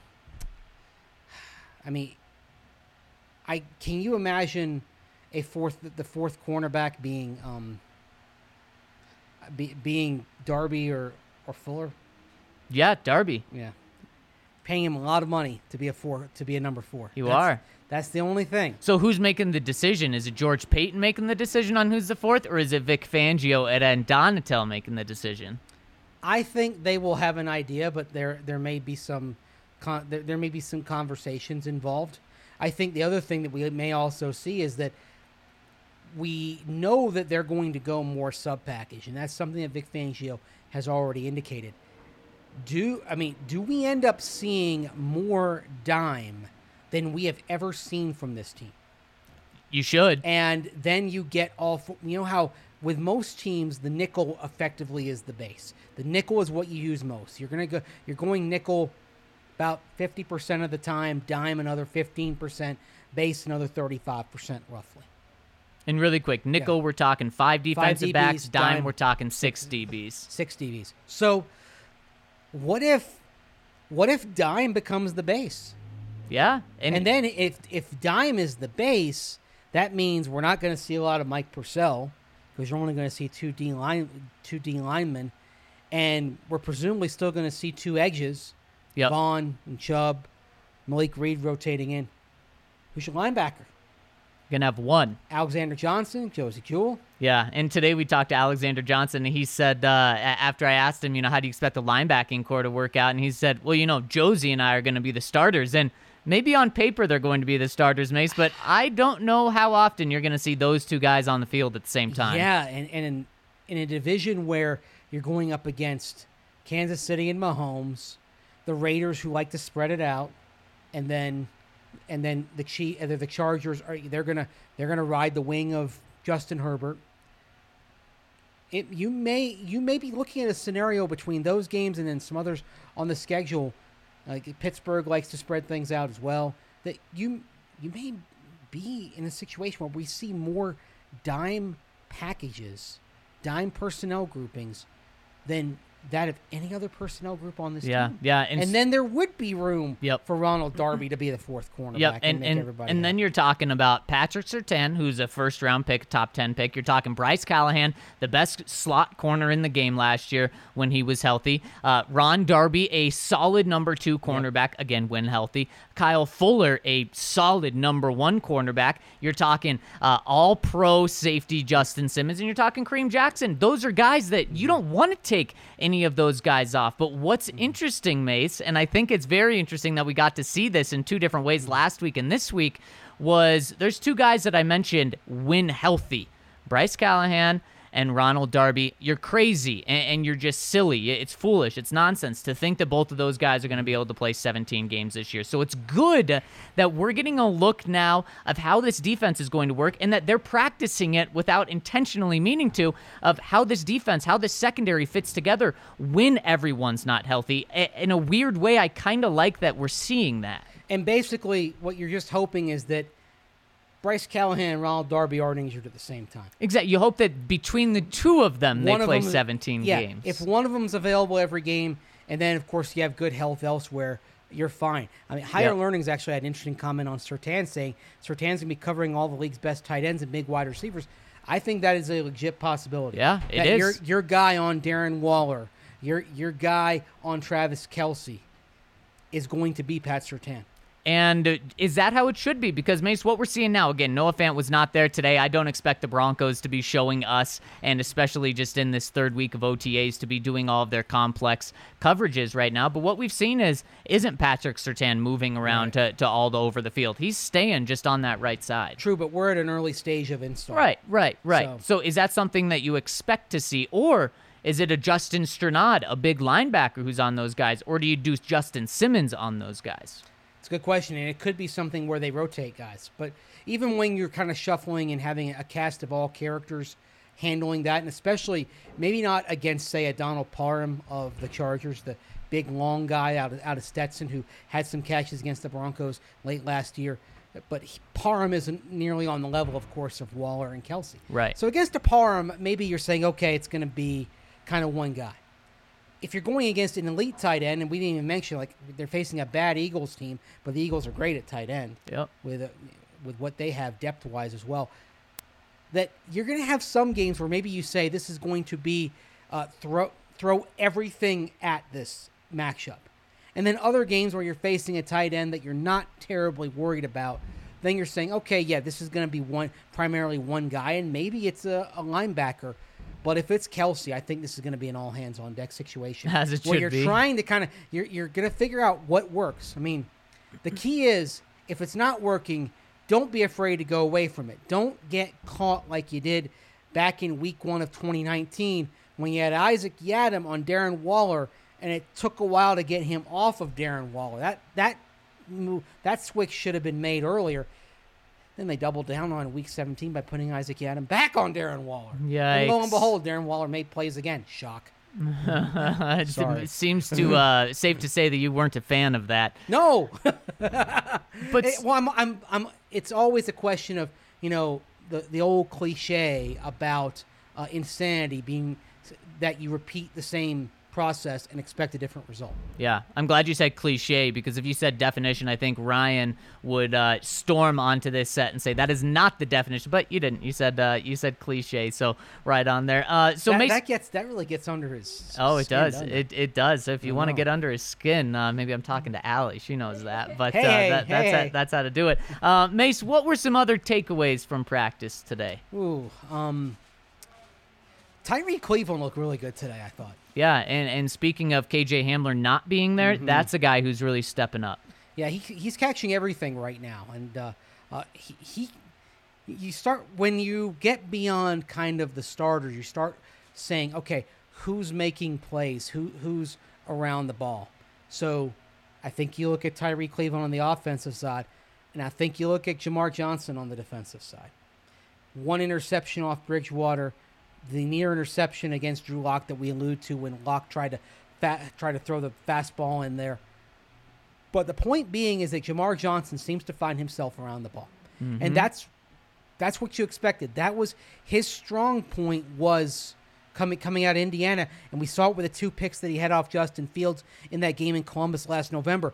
S2: I mean, I can you imagine a fourth the fourth cornerback being um be, being Darby or or Fuller?
S1: Yeah, Darby.
S2: Yeah, paying him a lot of money to be a four to be a number four.
S1: You
S2: That's-
S1: are.
S2: That's the only thing.
S1: So who's making the decision? Is it George Paton making the decision on who's the fourth, or is it Vic Fangio and Donatell making the decision?
S2: I think they will have an idea, but there there may be some con- there, there may be some conversations involved. I think the other thing that we may also see is that we know that they're going to go more sub package, and that's something that Vic Fangio has already indicated. Do I mean do we end up seeing more dime than we have ever seen from this team?
S1: You should.
S2: and then you get all you know how with most teams the nickel effectively is the base the nickel is what you use most you're gonna go you're going nickel about 50% of the time dime another 15% base another 35% roughly
S1: And really quick, nickel, we're talking five defensive
S2: DBs,
S1: backs. Dime,
S2: dime.
S1: we're talking six DBs.
S2: six dbs so what if what if dime becomes the base
S1: Yeah,
S2: and, then if if dime is the base that means we're not going to see a lot of mike purcell because you're only going to see two D line two D linemen, and we're presumably still going to see two edges,
S1: Yep.
S2: Von and Chubb, Malik Reed rotating in. Who's your linebacker?
S1: Gonna have one.
S2: Alexander Johnson, Josey Jewell.
S1: Yeah, and today we talked to Alexander Johnson, and he said uh, after I asked him, you know, how do you expect the linebacking core to work out, and he said, well, you know, Josey and I are going to be the starters, and maybe on paper they're going to be the starters, Mace, but I don't know how often you're going to see those two guys on the field at the same time.
S2: Yeah, and, and in, in a division where you're going up against Kansas City and Mahomes, the Raiders who like to spread it out, and then and then the Chi- uh, the Chargers are they're gonna they're gonna ride the wing of Justin Herbert. It, you may you may be looking at a scenario between those games and then some others on the schedule. Like Pittsburgh likes to spread things out as well. That you you may be in a situation where we see more dime packages, dime personnel groupings than that of any other personnel group on this
S1: Yeah,
S2: team.
S1: yeah, and
S2: And, then there would be room
S1: Yep.
S2: for Ronald Darby to be the fourth cornerback
S1: Yep,
S2: and,
S1: and
S2: make
S1: and,
S2: everybody
S1: and then you're talking about Patrick Surtain, who's a first round pick, top ten pick. You're talking Bryce Callahan, the best slot corner in the game last year when he was healthy. Uh, Ron Darby, a solid number two cornerback again when healthy. Kyle Fuller, a solid number one cornerback. You're talking uh, all pro safety Justin Simmons, and you're talking Kareem Jackson. Those are guys that you don't want to take any of those guys off. But what's hmm. interesting, Mace, and I think it's very interesting that we got to see this in two different ways hmm. last week and this week. was there's two guys that I mentioned win healthy Bryce Callahan and Ronald Darby. You're crazy and, and you're just silly. It's foolish. It's nonsense to think that both of those guys are going to be able to play 17 games this year. So it's good that we're getting a look now of how this defense is going to work and that they're practicing it without intentionally meaning to of how this defense, how this secondary fits together when everyone's not healthy. In a weird way, I kind of like that we're seeing that.
S2: And basically, what you're just hoping is that Bryce Callahan and Ronald Darby aren't injured at the same time.
S1: Exactly. You hope that between the two of them, they
S2: of
S1: play
S2: them
S1: 17
S2: yeah,
S1: games.
S2: If one of them's available every game, and then of course you have good health elsewhere, you're fine. I mean, Higher
S1: Yep.
S2: Learning's actually had an interesting comment on Surtain saying Surtain's gonna be covering all the league's best tight ends and big wide receivers. I think that is a legit possibility.
S1: Yeah, it
S2: that
S1: is.
S2: Your your guy on Darren Waller, your your guy on Travis Kelce, is going to be Pat Surtain.
S1: And is that how it should be? Because Mace, what we're seeing now, again, Noah Fant was not there today. I don't expect the Broncos to be showing us, and especially just in this third week of OTAs, to be doing all of their complex coverages right now. But what we've seen is isn't Patrick Surtain moving around to, to all the over the field. He's staying just on that right side.
S2: True, but we're at an early stage of install.
S1: Right, right, right.
S2: So-
S1: So, is that something that you expect to see, or is it a Justin Strnad, a big linebacker who's on those guys, or do you do Justin Simmons on those guys?
S2: A good question, and it could be something where they rotate guys. But even when you're kind of shuffling and having a cast of all characters handling that, and especially maybe not against, say, a Donald Parham of the Chargers, the big long guy out of, out of Stetson who had some catches against the Broncos late last year. But he, Parham isn't nearly on the level, of course, of Waller and Kelce.
S1: Right.
S2: So against a Parham, maybe you're saying, okay, it's going to be kind of one guy if you're going against an elite tight end, and we didn't even mention like they're facing a bad Eagles team, but the Eagles are great at tight end
S1: Yep.
S2: with uh, with what they have depth wise as well. That you're going to have some games where maybe you say this is going to be uh, throw throw everything at this matchup, and then other games where you're facing a tight end that you're not terribly worried about. Then you're saying, okay, yeah, this is going to be one primarily one guy, and maybe it's a, a linebacker. But if it's Kelce, I think this is going to be an all hands on deck situation.
S1: As it
S2: where
S1: should
S2: you're
S1: be.
S2: trying to kind of you're you're going to figure out what works. I mean, the key is if it's not working, don't be afraid to go away from it. Don't get caught like you did back in week one of 2019 when you had Isaac Yiadom on Darren Waller, and it took a while to get him off of Darren Waller. That that move, that switch should have been made earlier. Then they doubled down on week 17 by putting Isaac Yiadom back on Darren Waller. And lo and behold, Darren Waller made plays again. Shock.
S1: it seems to uh, safe to say that you weren't a fan of that.
S2: No,
S1: But
S2: It- well, I'm, I'm, I'm. It's always a question of you know the the old cliche about uh, insanity being that you repeat the same process and expect a different result.
S1: yeah, I'm glad you said cliche because if you said definition, I think Ryan would uh, storm onto this set and say that is not the definition. But you didn't. You said uh, you said cliche, so right on there. Uh, so
S2: that,
S1: Mace-
S2: that gets that really gets under his.
S1: Oh, it
S2: skin,
S1: does.
S2: doesn't
S1: It it does. So if you want to get under his skin, uh, maybe I'm talking to Allie. She knows that. But
S2: Hey,
S1: uh,
S2: hey,
S1: that's
S2: hey.
S1: How, that's how to do it. Uh, Mace, what were some other takeaways from practice today?
S2: Ooh, um, Tyree Cleveland looked really good today. I thought.
S1: Yeah, and and speaking of KJ Hamler not being there,
S2: Mm-hmm.
S1: that's a guy who's really stepping up.
S2: Yeah, he, he's catching everything right now, and uh, uh, he, he you start when you get beyond kind of the starters, you start saying, okay, who's making plays, who who's around the ball. So, I think you look at Tyree Cleveland on the offensive side, and I think you look at Jamar Johnson on the defensive side. One interception off Bridgewater, the near interception against Drew Lock that we allude to when Lock tried to fa- try to throw the fastball in there. But the point being is that Jamar Johnson seems to find himself around the ball, mm-hmm. and that's that's what you expected. That was his strong point was coming coming out of Indiana, and we saw it with the two picks that he had off Justin Fields in that game in Columbus last November.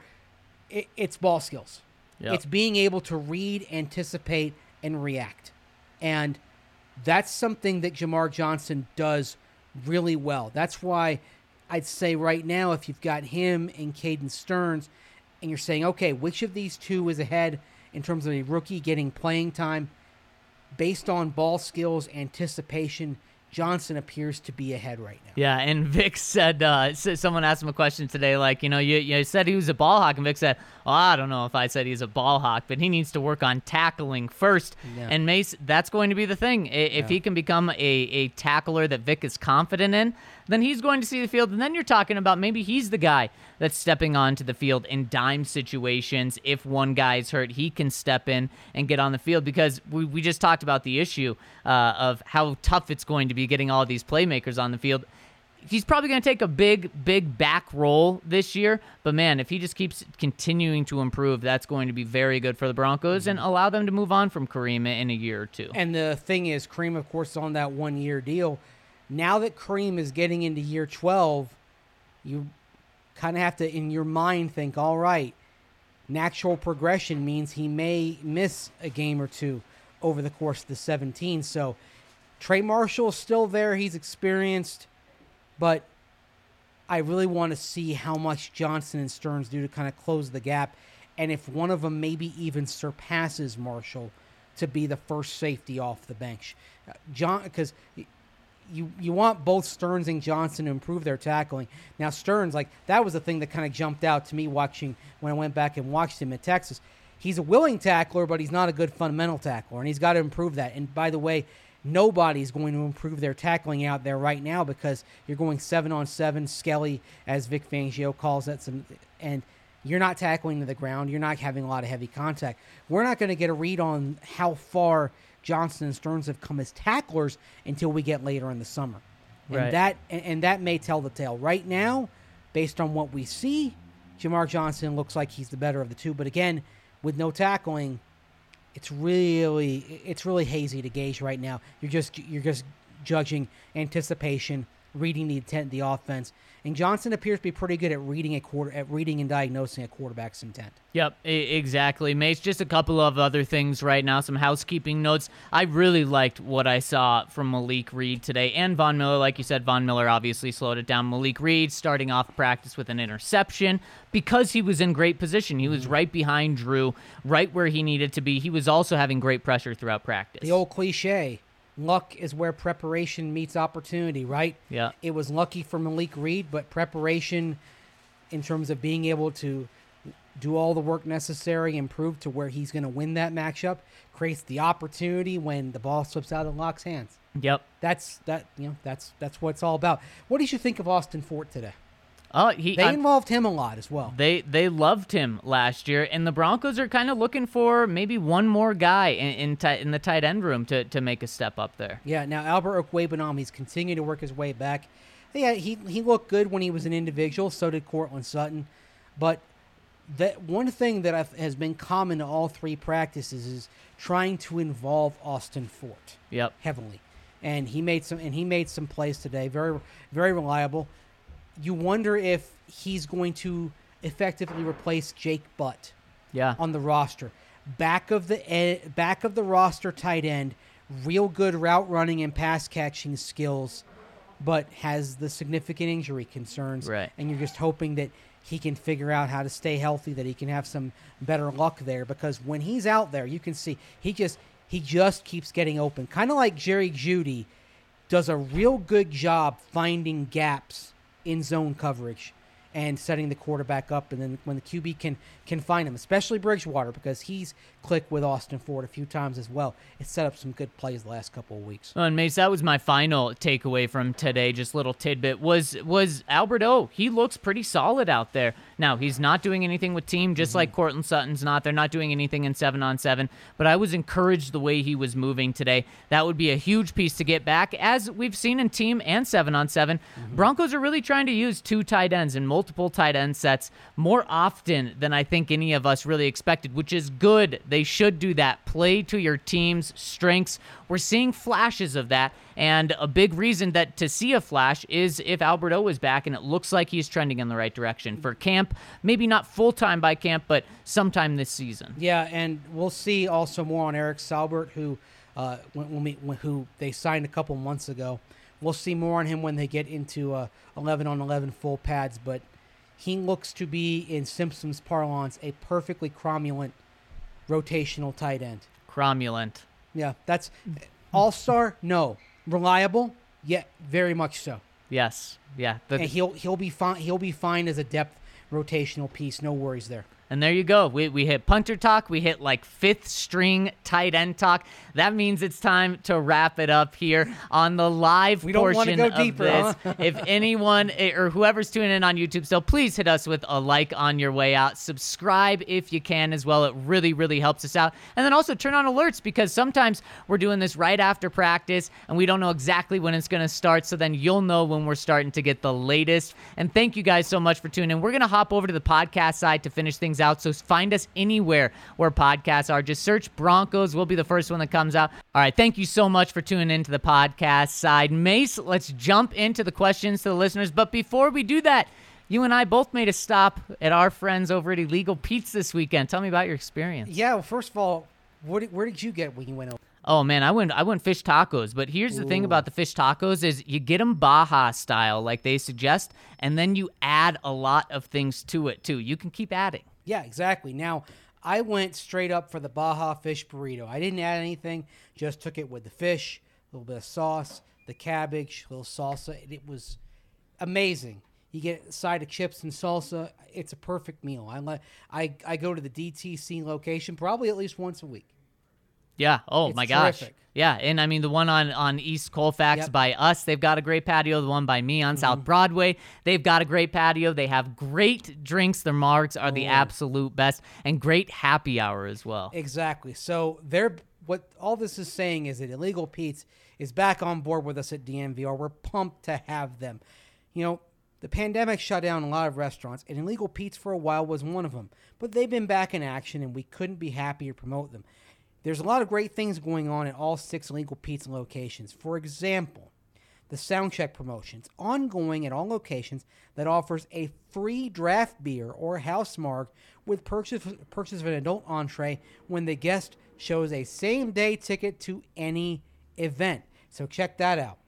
S2: It, it's ball skills.
S1: Yep.
S2: It's being able to read, anticipate, and react, and that's something that Jamar Johnson does really well. That's why I'd say right now, if you've got him and Caden Sterns, and you're saying, okay, which of these two is ahead in terms of a rookie getting playing time, based on ball skills, anticipation, Johnson appears to be ahead right now.
S1: Yeah, and Vic said, uh, someone asked him a question today, like, you know, you, you said he was a ball hawk, and Vic said, well, I don't know if I said he's a ball hawk, but he needs to work on tackling first.
S2: Yeah.
S1: And Mace, that's going to be the thing. If
S2: Yeah.
S1: he can become a, a tackler that Vic is confident in, then he's going to see the field, and then you're talking about maybe he's the guy that's stepping onto the field in dime situations. If one guy's hurt, he can step in and get on the field because we, we just talked about the issue uh, of how tough it's going to be getting all these playmakers on the field he's probably going to take a big, big back role this year. But man, if he just keeps continuing to improve, that's going to be very good for the Broncos and allow them to move on from Kareem in a year or two.
S2: And the thing is, Kareem, of course, is on that one year deal. Now that Kareem is getting into year 12, you kind of have to, in your mind, think, all right, natural progression means he may miss a game or two over the course of the 17. So Trey Marshall is still there. He's experienced, but I really want to see how much Johnson and Sterns do to kind of close the gap. And if one of them maybe even surpasses Marshall to be the first safety off the bench. John, because you you want both Sterns and Johnson to improve their tackling. Now Sterns, like that was the thing that kind of jumped out to me watching when I went back and watched him at Texas. He's a willing tackler, but he's not a good fundamental tackler, and he's got to improve that. And by the way, nobody's going to improve their tackling out there right now because you're going seven on seven, Skelly, as Vic Fangio calls it, some, and you're not tackling to the ground. You're not having a lot of heavy contact. We're not going to get a read on how far Johnson and Sterns have come as tacklers until we get later in the summer. And that and, and that may tell the tale. Right now, based on what we see, Jamar Johnson looks like he's the better of the two. But again, with no tackling, it's really it's really hazy to gauge right now. You're just you're just judging anticipation, reading the intent of the offense. And Johnson appears to be pretty good at reading a quarter at reading and diagnosing a quarterback's intent.
S1: Yep, exactly. Mace, just a couple of other things right now, some housekeeping notes. I really liked what I saw from Malik Reed today and Von Miller. Like you said, Von Miller obviously slowed it down. Malik Reed starting off practice with an interception because he was in great position. He was mm-hmm. right behind Drew, right where he needed to be. He was also having great pressure throughout practice.
S2: The old cliche, luck is where preparation meets opportunity, right?
S1: Yeah.
S2: It was lucky for Malik Reed, but preparation in terms of being able to do all the work necessary and prove to where he's going to win that matchup creates the opportunity when the ball slips out of Lock's hands.
S1: Yep.
S2: That's that you know that's that's what it's all about. What did you think of Austin Fort today?
S1: Oh, he
S2: They
S1: I'm-
S2: involved him a lot as well.
S1: They they loved him last year, and the Broncos are kind of looking for maybe one more guy in in, in the tight end room to, to make a step up there.
S2: Yeah, now Albert Okwuegbunam, he's continuing to work his way back. Yeah, he he looked good when he was an individual. So did Courtland Sutton, but that one thing that I've, has been common to all three practices is trying to involve Austin Fort
S1: Yep.
S2: heavily, and he made some and he made some plays today. Very very reliable. You wonder if he's going to effectively replace Jake Butt
S1: Yeah.
S2: on the roster. Back of the e- back of the roster tight end, real good route running and pass catching skills, but has the significant injury concerns.
S1: Right.
S2: And you're just hoping that he can figure out how to stay healthy, that he can have some better luck there because when he's out there, you can see he just he just keeps getting open. Kind of like Jerry Jeudy does a real good job finding gaps in zone coverage and setting the quarterback up and then when the QB can can find him, especially Bridgewater because he's clicked with Austin Fort a few times as well. It set up some good plays the last couple of weeks.
S1: Oh, and Mace, that was my final takeaway from today. Just little tidbit was was Albert O. He looks pretty solid out there. Now he's not doing anything with team, just mm-hmm. like Courtland Sutton's not. They're not doing anything in seven on seven. But I was encouraged the way he was moving today. That would be a huge piece to get back, as we've seen in team and seven on 7 mm-hmm. Broncos are really trying to use two tight ends and multiple tight end sets more often than I think any of us really expected, which is good. They should do that. Play to your team's strengths. We're seeing flashes of that, and a big reason that to see a flash is if Alberto is back, and it looks like he's trending in the right direction for camp. Maybe not full time by camp, but sometime this season.
S2: Yeah, and we'll see also more on Eric Saubert, who uh, when, when we when, who they signed a couple months ago. We'll see more on him when they get into uh, 11 on 11 full pads, but he looks to be, in Simpsons parlance, a perfectly cromulent rotational tight end.
S1: Cromulent.
S2: Yeah, that's all star. No, reliable. Yeah, very much so.
S1: Yes. Yeah. The-
S2: And he'll he'll be fine. He'll be fine as a depth rotational piece. No worries there.
S1: And there you go. We, we hit punter talk. We hit like fifth string tight end talk. That means it's time to wrap it up here on the live
S2: We
S1: portion
S2: go
S1: of
S2: deeper,
S1: this.
S2: huh?
S1: if anyone eh, or whoever's tuning in on YouTube still, please hit us with a like on your way out. Subscribe if you can as well. It really, really helps us out. And then also turn on alerts because sometimes we're doing this right after practice and we don't know exactly when it's going to start. So then you'll know when we're starting to get the latest. And thank you guys so much for tuning in. We're going to hop over to the podcast side to finish things out. So find us anywhere where podcasts are. Just search Broncos. We'll be the first one that comes out. All right. Thank you so much for tuning into the podcast side. Mace, let's jump into the questions to the listeners. But before we do that, you and I both made a stop at our friends over at Illegal Pete's this weekend. Tell me about your experience.
S2: Yeah. Well, first of all, what did, where did you get when you went over?
S1: Oh man, I went I went fish tacos, but here's the thing about the fish tacos is you get them Baja style like they suggest, and then you add a lot of things to it too. You can keep adding.
S2: Yeah, exactly. Now, I went straight up for the Baja fish burrito. I didn't add anything, just took it with the fish, a little bit of sauce, the cabbage, a little salsa. It was amazing. You get a side of chips and salsa. It's a perfect meal. I like I I go to the DTC location probably at least once a week.
S1: Yeah. Oh
S2: It's
S1: my gosh. Yeah, and I mean the one on on East Colfax
S2: Yep. Mm-hmm.
S1: by us, they've got a great patio. The one by me on South Broadway, they've got a great patio. They have great drinks. Their marks are the
S2: Oh.
S1: absolute best, and great happy hour as well.
S2: Exactly. So they're what all this is saying is that Illegal Pete's is back on board with us at DNVR. We're pumped to have them. You know, the pandemic shut down a lot of restaurants, and Illegal Pete's for a while was one of them. But they've been back in action, and we couldn't be happier to promote them. There's a lot of great things going on at all six Legal Pizza locations. For example, the Soundcheck promotions, ongoing at all locations that offers a free draft beer or house mark with purchase, purchase of an adult entree when the guest shows a same day ticket to any event. So check that out.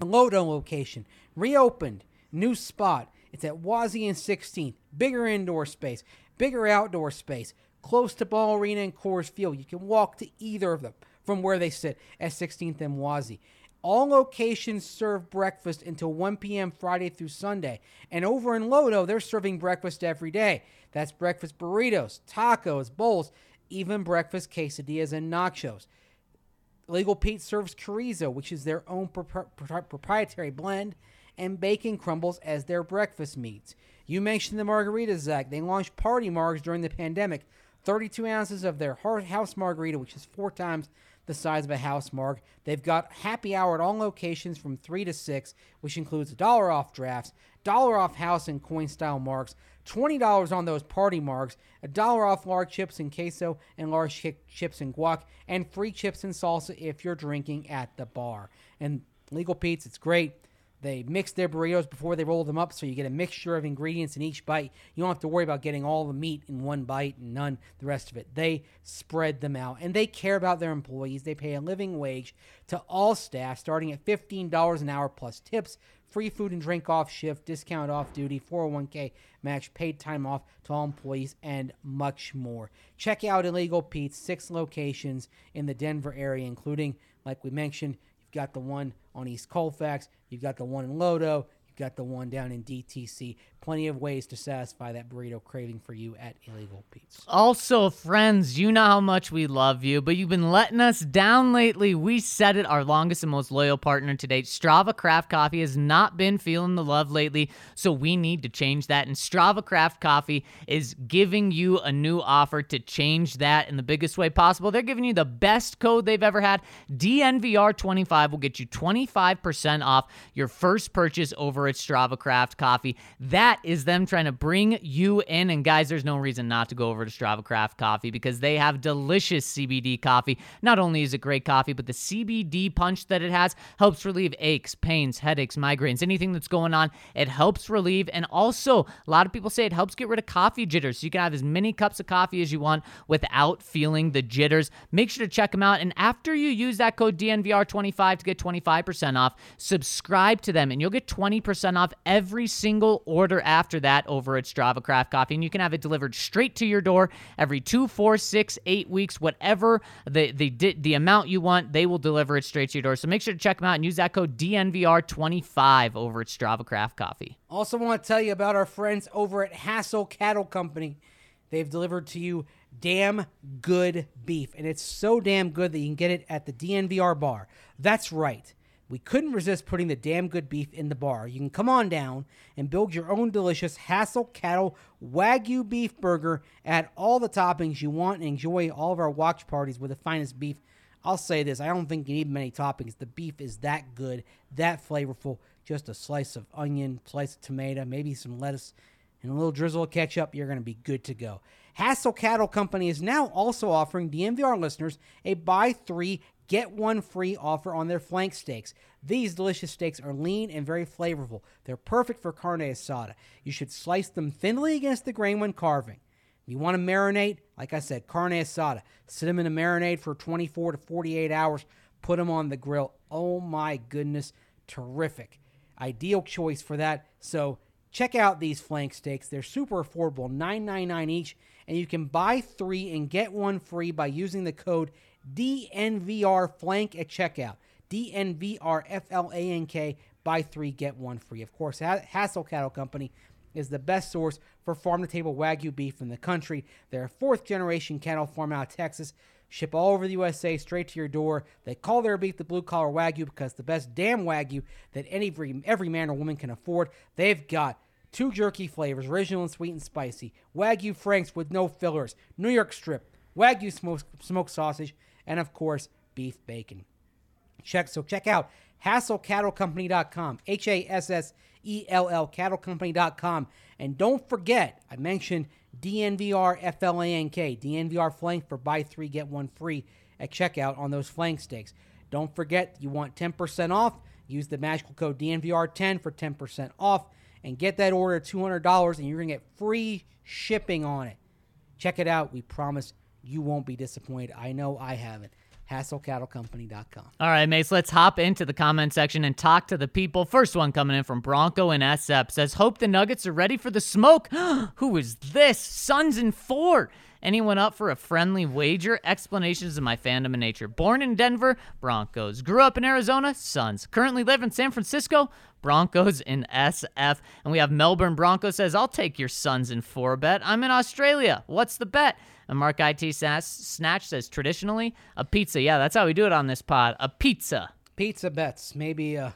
S2: A Lodo location, reopened, new spot. It's at Wazee and 16th. Bigger indoor space, bigger outdoor space, close to Ball Arena and Coors Field. You can walk to either of them from where they sit at 16th and Wazee. All locations serve breakfast until 1 p.m. Friday through Sunday. And over in Lodo, they're serving breakfast every day. That's breakfast burritos, tacos, bowls, even breakfast quesadillas and nachos. Legal Pete serves chorizo, which is their own propri- propri- proprietary blend, and bacon crumbles as their breakfast meats. You mentioned the margaritas, Zac. They launched party margs during the pandemic. 32 ounces of their house margarita, which is four times the size of a house marg. They've got happy hour at all locations from 3 to 6, which includes a dollar off drafts, dollar off house and coin style marks, $20 on those party marks, a dollar off large chips and queso and large chi- chips and guac, and free chips and salsa if you're drinking at the bar. And Legal Pete's, it's great. They mix their burritos before they roll them up, so you get a mixture of ingredients in each bite. You don't have to worry about getting all the meat in one bite and none the rest of it. They spread them out, and they care about their employees. They pay a living wage to all staff, starting at $15 an hour plus tips, free food and drink off shift, discount off duty, 401k match, paid time off to all employees, and much more. Check out Illegal Pete's six locations in the Denver area, including, like we mentioned, got the one on East Colfax. You've got the one in Lodo. Got the one down in DTC. Plenty of ways to satisfy that burrito craving for you at Illegal Pete's.
S1: Also, friends, you know how much we love you, but you've been letting us down lately. We said it, our longest and most loyal partner to date, Strava Craft Coffee, has not been feeling the love lately, so we need to change that. And Strava Craft Coffee is giving you a new offer to change that in the biggest way possible. They're giving you the best code they've ever had. DNVR25 will get you 25% off your first purchase over Strava Craft Coffee. That is them trying to bring you in. And guys, there's no reason not to go over to Strava Craft Coffee because they have delicious CBD coffee. Not only is it great coffee, but the CBD punch that it has helps relieve aches, pains, headaches, migraines, anything that's going on. It helps relieve. And also, a lot of people say it helps get rid of coffee jitters. So you can have as many cups of coffee as you want without feeling the jitters. Make sure to check them out. And after you use that code DNVR25 to get 25% off, subscribe to them and you'll get 20% 10% off every single order after that over at Strava Craft Coffee. And you can have it delivered straight to your door every two, four, six, eight weeks, whatever the, the, the amount you want, they will deliver it straight to your door. So make sure to check them out and use that code DNVR25 over at Strava Craft Coffee.
S2: Also, want to tell you about our friends over at Hassell Cattle Company. They've delivered to you damn good beef, and it's so damn good that you can get it at the DNVR bar. That's right. We couldn't resist putting the damn good beef in the bar. You can come on down and build your own delicious Hassell Cattle Wagyu beef burger. Add all the toppings you want and enjoy all of our watch parties with the finest beef. I'll say this I don't think you need many toppings. The beef is that good, that flavorful. Just a slice of onion, slice of tomato, maybe some lettuce, and a little drizzle of ketchup. You're going to be good to go. Hassell Cattle Company is now also offering DNVR listeners a buy three, get one free offer on their flank steaks. These delicious steaks are lean and very flavorful. They're perfect for carne asada. You should slice them thinly against the grain when carving. You want to marinate? Like I said, carne asada. Sit them in a marinade for 24 to 48 hours. Put them on the grill. Oh my goodness, terrific. Ideal choice for that. So check out these flank steaks. They're super affordable, $9.99 each, and you can buy three and get one free by using the code DNVR flank at checkout. DNVR F L A N K. Buy three, get one free. Of course, Hassell Cattle Company is the best source for farm to table Wagyu beef in the country. They're a fourth generation cattle farm out of Texas. Ship all over the USA straight to your door. They call their beef the blue collar Wagyu because the best damn Wagyu that any every man or woman can afford. They've got two jerky flavors, original and sweet and spicy, Wagyu Franks with no fillers, New York strip, Wagyu smoked, smoked sausage, and of course, beef bacon. Check so check out HassellCattleCompany.com, H A S S E L L CattleCompany.com, and don't forget I mentioned DNVR FLANK, DNVR flank for buy three get one free at checkout on those flank steaks. Don't forget you want 10% off. Use the magical code DNVR10 for 10% off and get that order at $200 and you're going to get free shipping on it. Check it out. We promise you won't be disappointed. I know I haven't. HassellCattleCompany.com.
S1: All right, Mace, let's hop into the comment section and talk to the people. First one coming in from Bronco and SF says, Hope the Nuggets are ready for the smoke. Who is this? Suns and four. Anyone up for a friendly wager? Explanations of my fandom and nature. Born in Denver, Broncos. Grew up in Arizona, Suns. Currently live in San Francisco, Broncos in SF. And we have Melbourne Broncos says, I'll take your Suns in four bet. I'm in Australia. What's the bet? And Mark IT Snatch says, traditionally, a pizza. Yeah, that's how we do it on this pod. A pizza.
S2: Pizza bets. Maybe a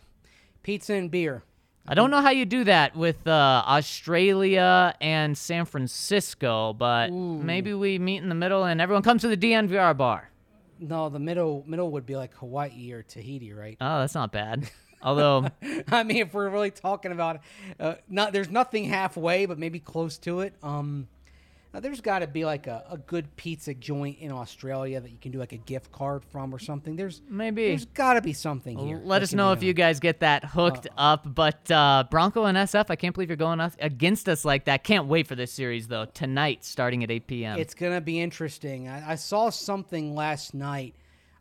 S2: pizza and beer.
S1: I don't know how you do that with uh, Australia and San Francisco, but Ooh. maybe we meet in the middle and everyone comes to the DNVR bar.
S2: No, the middle middle would be like Hawaii or Tahiti, right?
S1: Oh, that's not bad. Although,
S2: I mean, if we're really talking about, uh, not there's nothing halfway, but maybe close to it. Um, now, there's got to be like a, a good pizza joint in Australia that you can do like a gift card from or something. There's
S1: maybe
S2: there's got to be something here.
S1: Let us know if you guys get that hooked uh, up. But uh, Bronco and SF, I can't believe you're going against us like that. Can't wait for this series though. Tonight, starting at 8 p.m.
S2: It's gonna be interesting. I, I saw something last night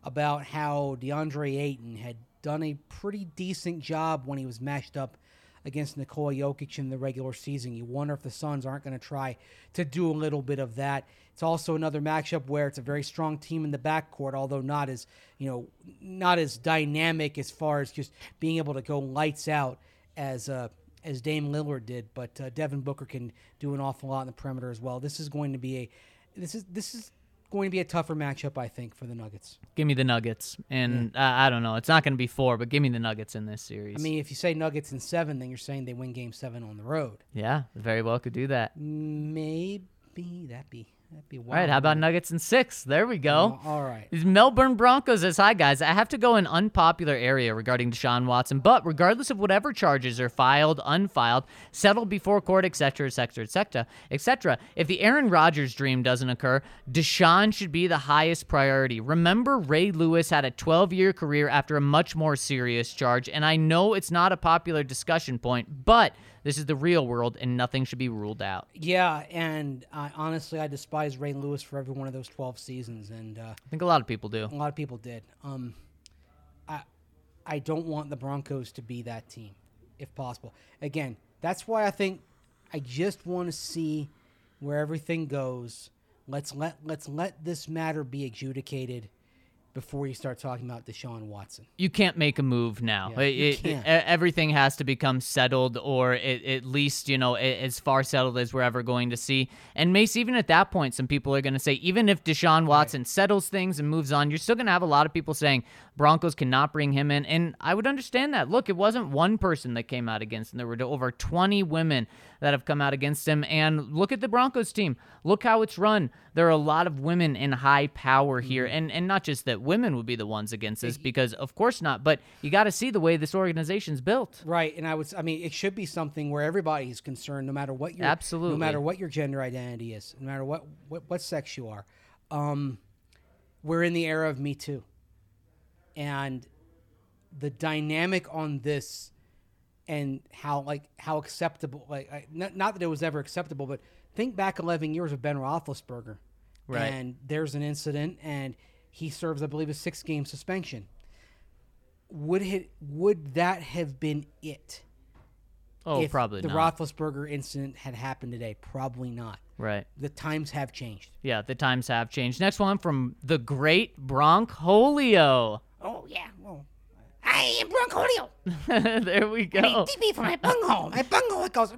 S2: about how DeAndre Ayton had done a pretty decent job when he was matched up against Nikola Jokic in the regular season. You wonder if the Suns aren't going to try to do a little bit of that. It's also another matchup where it's a very strong team in the backcourt, although not as you know, not as dynamic as far as just being able to go lights out as uh, as Dame Lillard did. But uh, Devin Booker can do an awful lot in the perimeter as well. This is going to be a this is this is going to be a tougher matchup, I think, for the Nuggets.
S1: Give me the Nuggets, and yeah. uh, I don't know. It's not going to be four, but give me the Nuggets in this series.
S2: I mean, if you say Nuggets in seven, then you're saying they win Game Seven on the road.
S1: Yeah, very well could do that.
S2: Maybe that be That'd be
S1: wild. All right, how about Nuggets and six? There we go.
S2: Oh, all right.
S1: These Melbourne Broncos as hi guys. I have to go an unpopular area regarding Deshaun Watson, but regardless of whatever charges are filed, unfiled, settled before court, etc., etc., etc., etc., if the Aaron Rodgers dream doesn't occur, Deshaun should be the highest priority. Remember, Ray Lewis had a 12-year career after a much more serious charge, and I know it's not a popular discussion point, but this is the real world, and nothing should be ruled out.
S2: Yeah, and I, honestly, I despise Ray Lewis for every one of those twelve seasons, and uh,
S1: I think a lot of people do.
S2: A lot of people did. Um, I I don't want the Broncos to be that team. if possible. Again, that's why I think I just want to see where everything goes. Let's let let's let this matter be adjudicated before you start talking about Deshaun Watson.
S1: you can't make a move now.
S2: Yeah,
S1: It- it- everything has to become settled, or it, at least you know as far settled as we're ever going to see. And Mace, even at that point, some people are going to say, even if Deshaun Watson settles things and moves on, you're still going to have a lot of people saying Broncos cannot bring him in. And I would understand that. Look, it wasn't one person that came out against him. There were over 20 women that have come out against him. And look at the Broncos team. Look how it's run. There are a lot of women in high power here,
S2: Mm-hmm.
S1: and and not just that women would be the ones against this, because of course not. But you got to see the way this organization's built.
S2: Right, and I would. I mean, it should be something where everybody's concerned, no matter what your
S1: Absolutely.
S2: no matter what your gender identity is, no matter what what, what sex you are. Um, we're in the era of Me Too, and the dynamic on this, and how like how acceptable, like I, not, not that it was ever acceptable, but think back eleven years of Ben Roethlisberger,
S1: Right.
S2: And there's an incident, and he serves, I believe, a six game suspension would it would that have been it?
S1: Oh,
S2: if
S1: probably
S2: the
S1: not.
S2: Roethlisberger incident had happened today. Probably not.
S1: right.
S2: The times have changed.
S1: Yeah, the times have changed. Next one from the great Broncholio.
S2: Oh yeah. Well, I am Broncolio.
S1: there we go.
S2: TV for my bunghole. My bunghole it goes.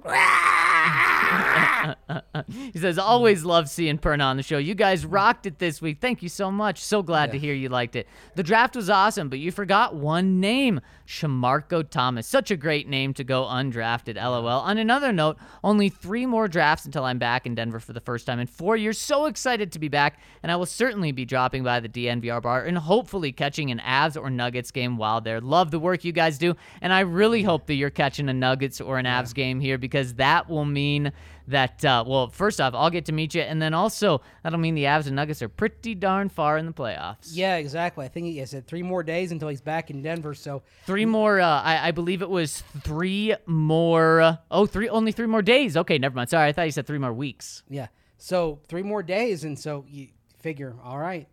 S1: He says, always love seeing Perna on the show. You guys rocked it this week. Thank you so much. So glad to hear you liked it. The draft was awesome, but you forgot one name Shamarko Thomas. Such a great name to go undrafted, lol. On another note, only three more drafts until I'm back in Denver for the first time in four years. So excited to be back, and I will certainly be dropping by the DNVR bar and hopefully catching an Avs or Nuggets game while there. Love the work you guys do, and I really hope that you're catching a Nuggets or an Avs game here because that will mean that uh, well first off i'll get to meet you and then also that'll mean the avs and nuggets are pretty darn far in the playoffs
S2: yeah, exactly. I think he said three more days until he's back in Denver. So
S1: three more uh, I, I believe it was three more oh three only three more days okay never mind sorry i thought you said three more weeks
S2: yeah, so three more days, and so you figure, all right,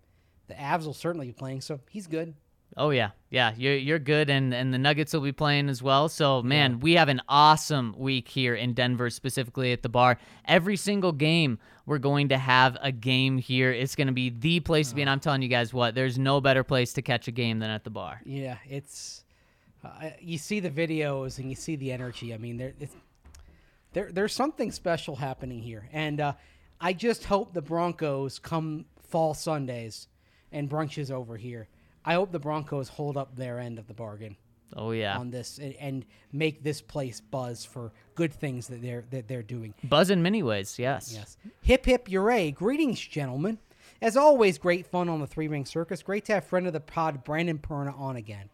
S2: the Avs will certainly be playing. So he's good.
S1: Oh yeah. Yeah you're, you're good and, and the nuggets will be playing as well. So man we have an awesome week here in denver specifically at the bar. Every single game we're going to have a game here. It's going to be the place to be and i'm telling you guys what there's no better place to catch a game than at the bar.
S2: Yeah, it's uh, you see the videos and you see the energy. I mean, there it's, there there's something special happening here, and uh, I just hope the Broncos come fall Sundays and brunches over here. I hope the Broncos hold up their end of the bargain
S1: oh yeah
S2: on this and, and make this place buzz for good things that they're that they're doing.
S1: Buzz in many ways, yes.
S2: Yes. Hip hip hooray. Greetings, gentlemen. As always, great fun on the three ring circus. Great to have friend of the pod, Brandon Perna, on again.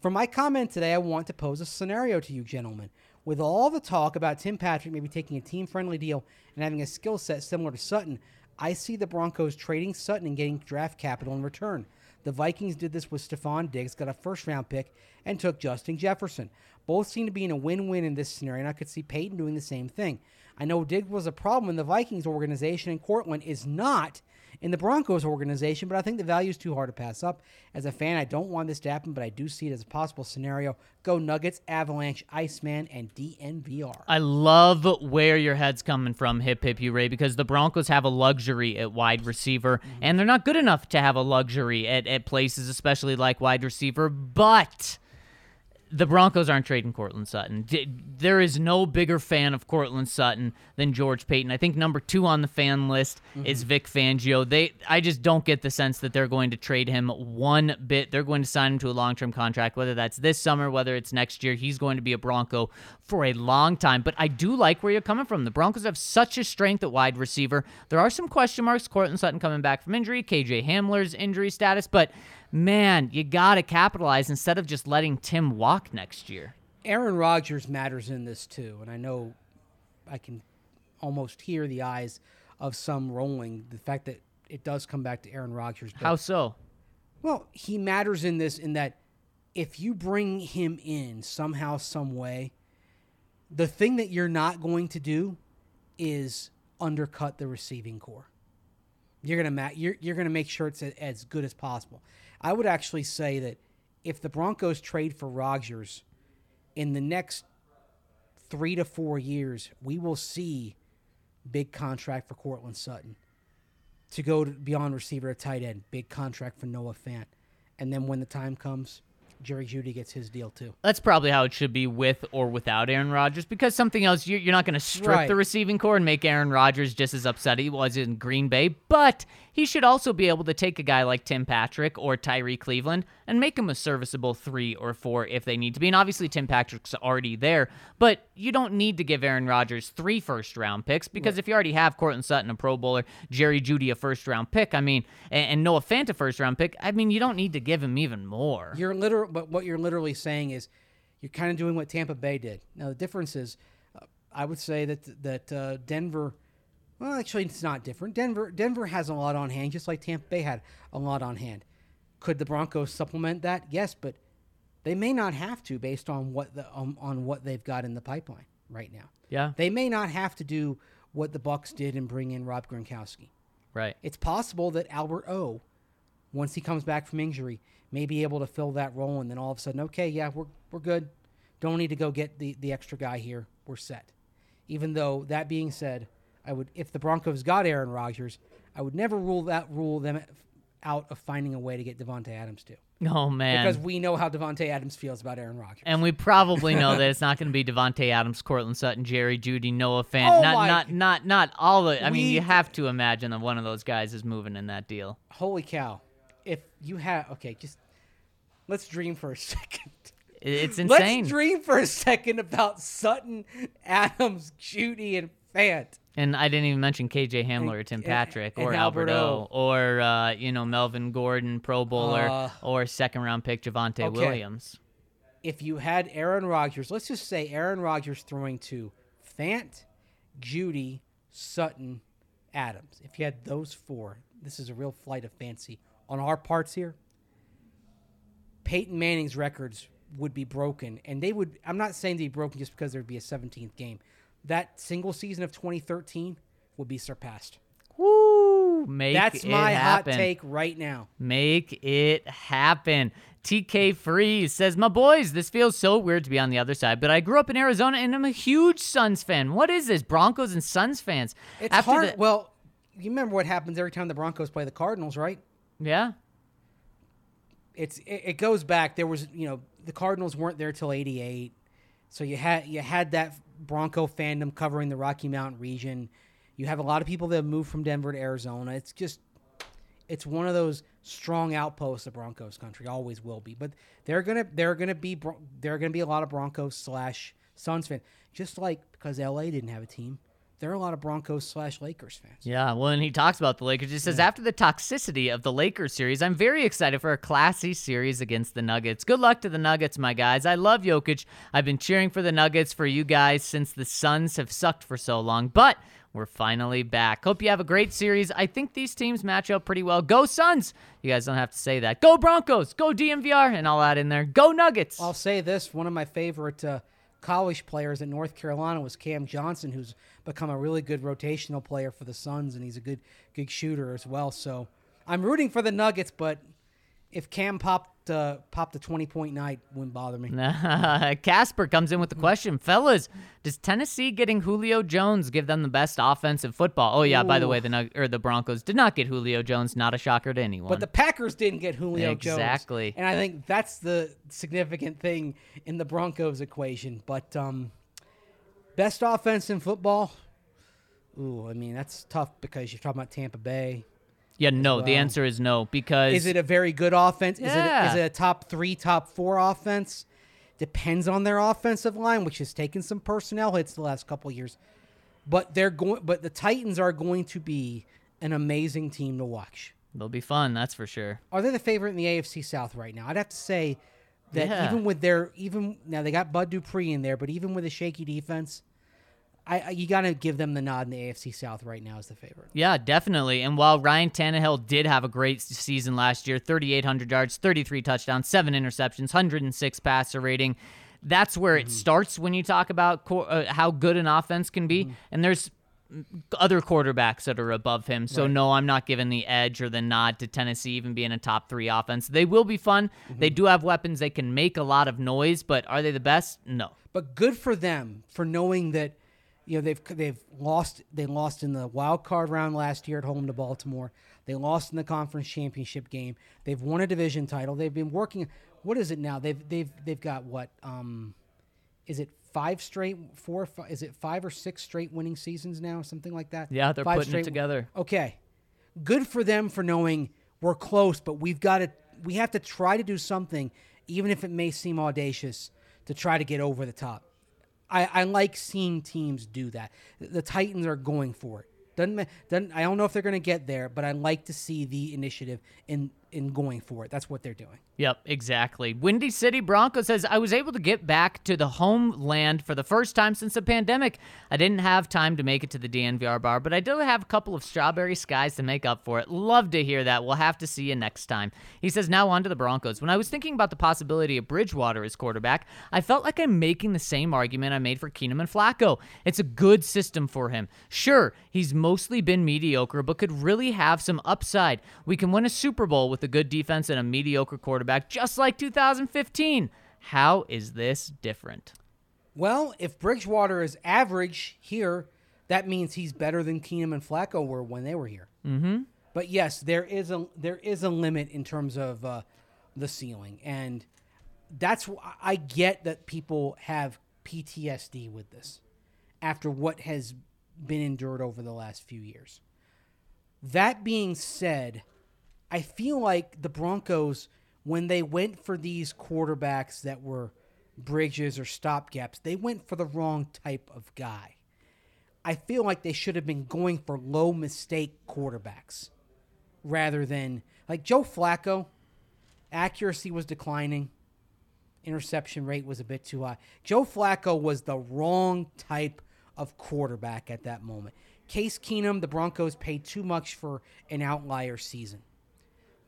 S2: For my comment today, I want to pose a scenario to you, gentlemen. With all the talk about Tim Patrick maybe taking a team friendly deal and having a skill set similar to Sutton, I see the Broncos trading Sutton and getting draft capital in return. The Vikings did this with Stefon Diggs, got a first round pick, and took Justin Jefferson. Both seem to be in a win win in this scenario, and I could see Paton doing the same thing. I know Diggs was a problem in the Vikings organization, and Courtland is not in the Broncos organization, but I think the value is too hard to pass up. As a fan, I don't want this to happen, but I do see it as a possible scenario. Go Nuggets, Avalanche, Iceman, and DNVR.
S1: I love where your head's coming from, Hip Hip You Ray, because the Broncos have a luxury at wide receiver, mm-hmm. and they're not good enough to have a luxury at, at places, especially like wide receiver, but the Broncos aren't trading Courtland Sutton. There is no bigger fan of Courtland Sutton than George Paton. I think number two on the fan list mm-hmm. is Vic Fangio. They, I just don't get the sense that they're going to trade him one bit. They're going to sign him to a long-term contract, whether that's this summer, whether it's next year. He's going to be a Bronco for a long time. But I do like where you're coming from. The Broncos have such a strength at wide receiver. There are some question marks. Cortland Sutton coming back from injury, KJ Hamler's injury status, but man, you got to capitalize instead of just letting Tim walk next year.
S2: Aaron Rodgers matters in this too, and I know I can almost hear the eyes of some rolling. The fact that it does come back to Aaron Rodgers.
S1: How so?
S2: Well, he matters in this in that if you bring him in somehow, some way, the thing that you're not going to do is undercut the receiving core. You're gonna ma- you're you're gonna make sure it's a, as good as possible. I would actually say that if the Broncos trade for Rodgers in the next three to four years, we will see big contract for Courtland Sutton to go to beyond receiver to tight end, big contract for Noah Fant, and then when the time comes, Jerry Jeudy gets his deal too.
S1: That's probably how it should be with or without Aaron Rodgers because something else, you're, you're not going to strip
S2: Right.
S1: the receiving core and make Aaron Rodgers just as upset he was in Green Bay, but he should also be able to take a guy like Tim Patrick or Tyrie Cleveland and make him a serviceable three or four if they need to be. And obviously, Tim Patrick's already there, but you don't need to give Aaron Rodgers three first round picks because if you already have Courtland Sutton, a Pro Bowler, Jerry Jeudy, a first round pick, I mean, and, and Noah Fant, a first round pick, I mean, you don't need to give him even more.
S2: You're literal, but what you're literally saying is you're kind of doing what Tampa Bay did. Now the difference is, uh, I would say that that uh, Denver. Well, actually, it's not different. Denver Denver has a lot on hand, just like Tampa Bay had a lot on hand. Could the Broncos supplement that? Yes, but they may not have to based on what the um, on what they've got in the pipeline right now.
S1: Yeah,
S2: They may not have to do what the Bucs did and bring in Rob Gronkowski.
S1: right.
S2: It's possible that Albert O, once he comes back from injury, may be able to fill that role, and then all of a sudden, okay, yeah, we're we're good. Don't need to go get the the extra guy here. We're set. Even though that being said, I would if the Broncos got Aaron Rodgers, I would never rule that rule them out of finding a way to get Davante Adams too,
S1: Oh man.
S2: because we know how Davante Adams feels about Aaron Rodgers.
S1: and we probably know that it's not going to be Davante Adams, Courtland Sutton, Jerry Jeudy, Noah Fant.
S2: Oh
S1: not,
S2: my-
S1: not, not, not all the. I mean, you have to imagine that one of those guys is moving in that deal.
S2: Holy cow! If you have okay, just let's dream for a second.
S1: It's insane.
S2: Let's dream for a second about Sutton, Adams, Jeudy, and Fant.
S1: and I didn't even mention KJ Hamler or Tim
S2: and-
S1: Patrick
S2: and
S1: or
S2: Albert
S1: Alberto or uh, you know Melvin Gordon, Pro Bowler,
S2: Uh,
S1: or second round pick Javonte
S2: okay.
S1: Williams.
S2: If you had Aaron Rodgers, let's just say Aaron Rodgers throwing to Fant, Jeudy, Sutton, Adams. If you had those four, this is a real flight of fancy on our parts here. Peyton Manning's records would be broken, and they would. I'm not saying they'd be broken just because there'd be a 17th game. That single season of 2013 would be surpassed.
S1: Woo! Make
S2: That's my hot take right now.
S1: Make it happen. TK Freeze says, My boys, this feels so weird to be on the other side, but I grew up in Arizona and I'm a huge Suns fan. What is this? Broncos and Suns fans.
S2: It's
S1: After
S2: hard.
S1: the-
S2: well, you remember what happens every time the Broncos play the Cardinals, right?
S1: Yeah.
S2: It's it, it goes back. There was you know the Cardinals weren't there till '88, so you had you had that Bronco fandom covering the Rocky Mountain region. You have a lot of people that moved from Denver to Arizona. It's just it's one of those strong outposts of Broncos country. Always will be. But they're gonna they're gonna be they're gonna be a lot of Broncos slash Suns fans. Just like because LA didn't have a team, there are a lot of Broncos slash Lakers fans.
S1: Yeah, well, and he talks about the Lakers. He says, after the toxicity of the Lakers series, I'm very excited for a classy series against the Nuggets. Good luck to the Nuggets, my guys. I love Jokic. I've been cheering for the Nuggets for you guys since the Suns have sucked for so long, but we're finally back. Hope you have a great series. I think these teams match up pretty well. Go Suns! You guys don't have to say that. Go Broncos! Go DNVR! And I'll add in there, go Nuggets!
S2: I'll say this: one of my favorite uh, college players at North Carolina was Cam Johnson, who's become a really good rotational player for the Suns, and he's a good good shooter as well. So I'm rooting for the Nuggets, but if Cam popped uh, popped a 20 point night, wouldn't bother me.
S1: Casper comes in with the question, fellas, does Tennessee getting Julio Jones give them the best offensive football? Oh yeah, by the way, the Nug- or the Broncos did not get Julio Jones, not a shocker to anyone.
S2: But the Packers didn't get Julio Jones.
S1: Exactly.
S2: And I think that's the significant thing in the Broncos equation. But um, best offense in football. Ooh, I mean that's tough because you're talking about Tampa Bay.
S1: yeah, no, the answer is no because
S2: Is it a very good offense? Is it
S1: Yeah.
S2: is it a top three, top four offense? Depends on their offensive line, which has taken some personnel hits the last couple of years. But they're going. But the Titans are going to be an amazing team to watch.
S1: they'll be fun, that's for sure.
S2: Are they the favorite in the AFC South right now? I'd have to say that
S1: Yeah.
S2: even with their even now they got Bud Dupree in there, but even with a shaky defense, I, I you got to give them the nod in the AFC South right now as the favorite.
S1: Yeah, definitely. And while Ryan Tannehill did have a great season last year 3,800 yards, 33 touchdowns, seven interceptions, 106 passer rating, that's where
S2: Mm-hmm.
S1: it starts when you talk about co- uh, how good an offense can be. And there's other quarterbacks that are above him. So no, I'm not giving the edge or the nod to Tennessee even being a top three offense. They will be fun. They do have weapons. They can make a lot of noise, but are they the best? No.
S2: But good for them for knowing that you know they've they've lost they lost in the wild card round last year at home to Baltimore. They lost in the conference championship game. They've won a division title. They've been working. What is it now? They've they've they've got what? Um, is it five straight? Four? Five, is it five or six straight winning seasons now? Something like that.
S1: Yeah, they're
S2: Five
S1: putting it together.
S2: Okay, good for them for knowing we're close, but we've got to we have to try to do something, even if it may seem audacious, to try to get over the top. I, I like seeing teams do that. The Titans are going for it. Doesn't, doesn't I don't know if they're going to get there, but I like to see the initiative in in going for it. That's what they're doing.
S1: Yep, exactly. Windy City Bronco says, I was able to get back to the homeland for the first time since the pandemic. I didn't have time to make it to the DNVR bar, but I did have a couple of strawberry skies to make up for it. Love to hear that. We'll have to see you next time. He says, now on to the Broncos. When I was thinking about the possibility of Bridgewater as quarterback, I felt like I'm making the same argument I made for Keenum and Flacco. It's a good system for him. Sure, he's mostly been mediocre, but could really have some upside. We can win a Super Bowl with a good defense and a mediocre quarterback, just like 2015. How is this different?
S2: Well, if Bridgewater is average here, that means he's better than Keenum and Flacco were when they were here. Mm-hmm. But yes, there is a there is a limit in terms of uh, the ceiling, and that's I get that people have PTSD with this after what has been endured over the last few years. That being said, I feel like the Broncos, when they went for these quarterbacks that were bridges or stopgaps, they went for the wrong type of guy. I feel like they should have been going for low mistake quarterbacks rather than like Joe Flacco. Accuracy was declining, interception rate was a bit too high. Joe Flacco was the wrong type of quarterback at that moment. Case Keenum, the Broncos paid too much for an outlier season.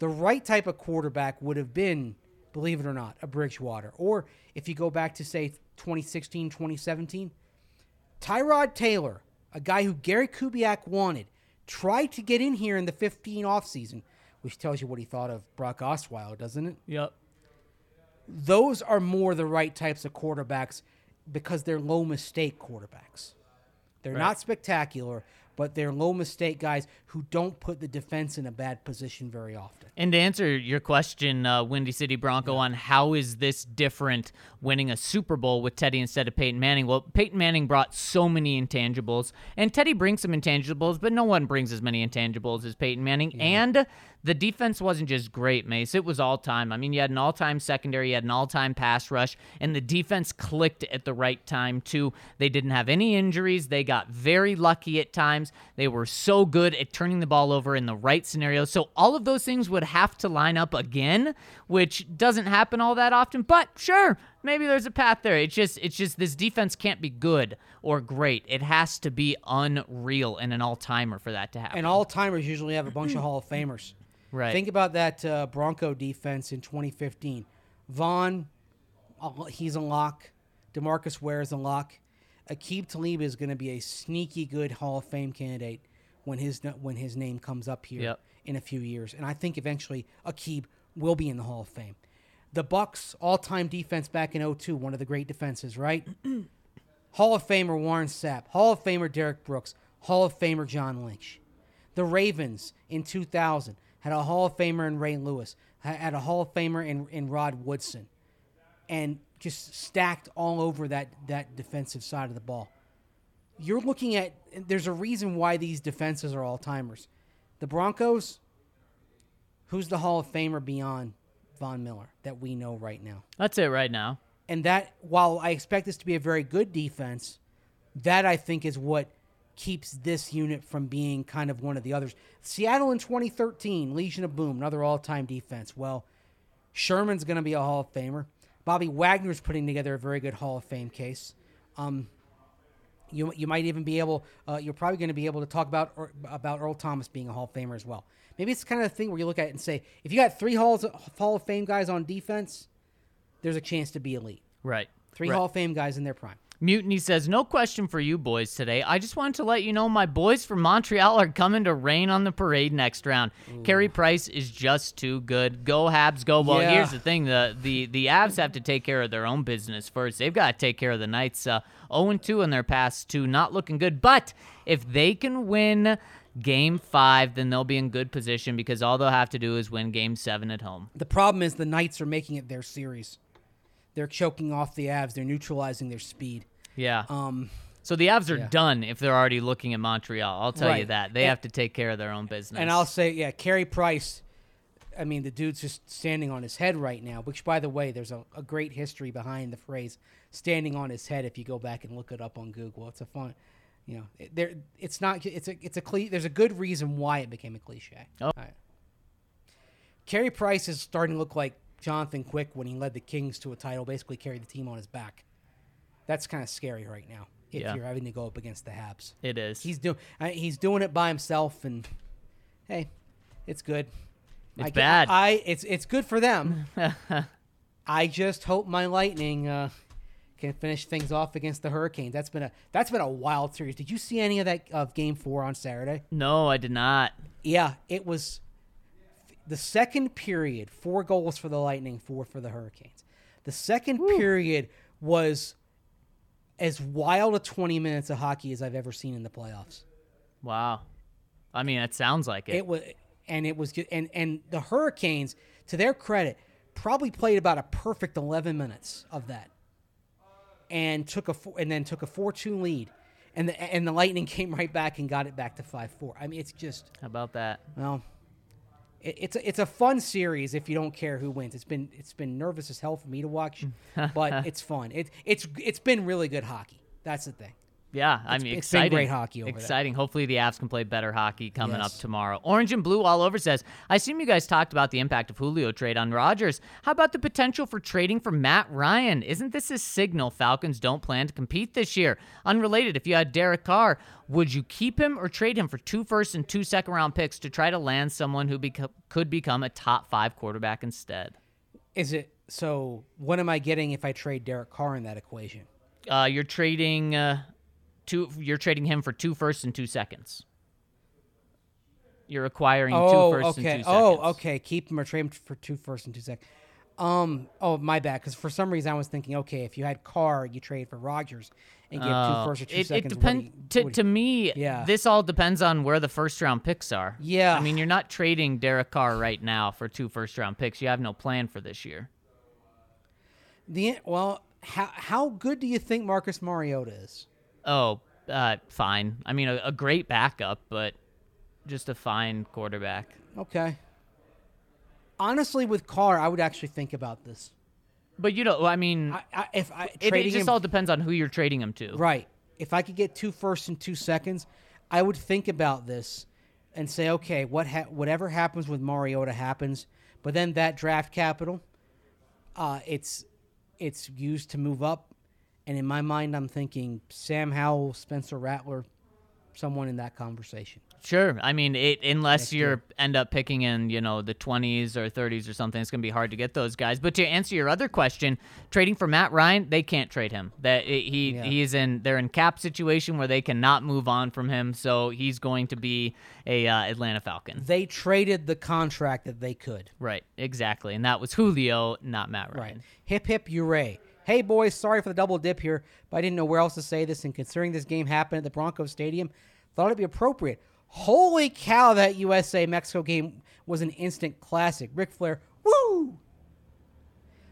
S2: The right type of quarterback would have been, believe it or not, a Bridgewater. Or if you go back to, say, 2016, 2017, Tyrod Taylor, a guy who Gary Kubiak wanted, tried to get in here in the 15 offseason, which tells you what he thought of Brock Osweiler, doesn't it?
S1: Yep.
S2: Those are more the right types of quarterbacks because they're low mistake quarterbacks. They're not spectacular, but they're low mistake guys who don't put the defense in a bad position very often.
S1: And to answer your question, uh, Windy City Bronco, on how is this different winning a Super Bowl with Teddy instead of Peyton Manning? Well, Peyton Manning brought so many intangibles, and Teddy brings some intangibles, but no one brings as many intangibles as Peyton Manning. And the defense wasn't just great, Mace. It was all time. I mean, you had an all time secondary, you had an all time pass rush, and the defense clicked at the right time, too. They didn't have any injuries. They got very lucky at times. They were so good at turning the ball over in the right scenarios. So all of those things would have to line up again, which doesn't happen all that often. But sure, maybe there's a path there. It's just it's just this defense can't be good or great. It has to be unreal and an all-timer for that to happen.
S2: And all timers usually have a bunch of Hall of Famers.
S1: right.
S2: Think about that uh, Bronco defense in 2015. Von, uh, he's a lock. Demarcus Ware is a lock. Aqib Talib is going to be a sneaky good Hall of Fame candidate when his when his name comes up here
S1: Yep.
S2: in a few years. And I think eventually Aqib will be in the Hall of Fame. The Bucs all-time defense back in 02, one of the great defenses, right? Hall of Famer Warren Sapp, Hall of Famer Derrick Brooks, Hall of Famer John Lynch. The Ravens in 2000 had a Hall of Famer in Ray Lewis, had a Hall of Famer in, in Rod Woodson, and just stacked all over that, that defensive side of the ball. You're looking at, there's a reason why these defenses are all timers. The Broncos, who's the Hall of Famer beyond Von Miller that we know right now?
S1: That's it right now.
S2: And that, while I expect this to be a very good defense, that I think is what keeps this unit from being kind of one of the others. Seattle in 2013, Legion of Boom, another all time defense. Well, Sherman's going to be a Hall of Famer. Bobby Wagner's putting together a very good Hall of Fame case. Um, you, you might even be able, uh, you're probably going to be able to talk about about Earl Thomas being a Hall of Famer as well. Maybe it's kind of a thing where you look at it and say, if you got three Halls, Hall of Fame guys on defense, there's a chance to be elite.
S1: Right.
S2: Three
S1: Right.
S2: Hall of Fame guys in their prime.
S1: Mutiny says, No question for you boys today. I just wanted to let you know my boys from Montreal are coming to rain on the parade next round. Carey Price is just too good. Go Habs, go. Well,
S2: Yeah.
S1: here's the thing the, the, the Avs have to take care of their own business first. They've got to take care of the Knights. Uh, 0 2 in their past two, not looking good. But if they can win game five, then they'll be in good position because all they'll have to do is win game seven at home.
S2: The problem is the Knights are making it their series. They're choking off the Avs. They're neutralizing their speed.
S1: Yeah.
S2: Um,
S1: So the Avs are
S2: Yeah.
S1: done if they're already looking at Montreal. I'll tell you that. They
S2: And-
S1: have to take care of their own business.
S2: and I'll say, yeah, Carey Price. I mean, the dude's just standing on his head right now. Which, by the way, there's a, a great history behind the phrase "standing on his head." If you go back and look it up on Google, it's a fun. You know, there. It's not. It's a. It's a. Cle- there's a good reason why it became a cliche.
S1: Oh.
S2: All right. Carey Price is starting to look like Jonathan Quick when he led the Kings to a title. Basically, carried the team on his back. That's kind of scary right now. If
S1: Yeah.
S2: you're having to go up against the Habs.
S1: it is.
S2: He's doing he's doing it by himself, and hey, it's good.
S1: It's
S2: I,
S1: bad.
S2: I it's it's good for them. I just hope my Lightning uh, can finish things off against the Hurricanes. That's been a that's been a wild series. Did you see any of that of Game Four on Saturday?
S1: no, I did not.
S2: Yeah, it was the second period. Four goals for the Lightning, four for the Hurricanes. The second period was as wild a twenty minutes of hockey as I've ever seen in the playoffs.
S1: Wow. I mean, it sounds like it.
S2: It was, and it was, and and the Hurricanes, to their credit, probably played about a perfect eleven minutes of that, and took a four, and then took a four-two lead, and the and the Lightning came right back and got it back to five-four. I mean, it's just
S1: How about that?
S2: well, it, it's a, it's a fun series if you don't care who wins. It's been it's been nervous as hell for me to watch, but it's fun. It it's it's been really good hockey. That's the thing.
S1: Yeah, I mean,
S2: it's
S1: exciting.
S2: great hockey over there.
S1: exciting. Hopefully, the Avs can play better hockey coming
S2: Yes.
S1: up tomorrow. Orange and blue all over says, I assume you guys talked about the impact of Julio trade on Rodgers. How about the potential for trading for Matt Ryan? Isn't this a signal Falcons don't plan to compete this year? Unrelated, if you had Derek Carr, would you keep him or trade him for two first and two second round picks to try to land someone who beco- could become a top five quarterback instead?
S2: Is it so? What am I getting if I trade Derek Carr in that equation?
S1: Uh, you're trading uh, two. You're trading him for two firsts and two seconds. You're acquiring
S2: Oh,
S1: two firsts
S2: okay.
S1: and two seconds.
S2: Oh, okay. Keep him or trade him for two first and two seconds. Um. Oh, my bad. Because for some reason I was thinking, okay, if you had Carr, you trade for Rodgers and give
S1: Oh,
S2: two first or two
S1: it, it
S2: seconds. what
S1: depends. To, to me,
S2: Yeah.
S1: this all depends on where the first round picks are.
S2: Yeah.
S1: I mean, you're not trading Derek Carr right now for two first round picks. You have no plan for this year.
S2: the well, how how good do you think Marcus Mariota is?
S1: Oh, uh, fine. I mean, a, a great backup, but just a fine quarterback.
S2: Okay. Honestly, with Carr, I would actually think about this.
S1: But you know, I mean,
S2: I, I, if I
S1: it, it just
S2: him,
S1: all depends on who you're trading him to.
S2: right, if I could get two firsts and two seconds, I would think about this and say, okay, what ha- whatever happens with Mariota happens, but then that draft capital, uh, it's it's used to move up, and in my mind, I'm thinking Sam Howell, Spencer Rattler, someone in that conversation.
S1: Sure. I mean, it unless you end up picking in, you know, the 20s or 30s or something, it's going to be hard to get those guys. But to answer your other question, trading for Matt Ryan, they can't trade him. That he
S2: Yeah.
S1: he's in they're in cap situation where they cannot move on from him, so he's going to be a uh, Atlanta Falcon.
S2: They traded the contract that they could.
S1: Right. Exactly. And that was Julio, not Matt Ryan. Right.
S2: Hip hip hooray. Hey boys, sorry for the double dip here, but I didn't know where else to say this. And considering this game happened at the Broncos Stadium, thought it'd be appropriate. Holy cow, that USA Mexico game was an instant classic. Ric Flair, woo!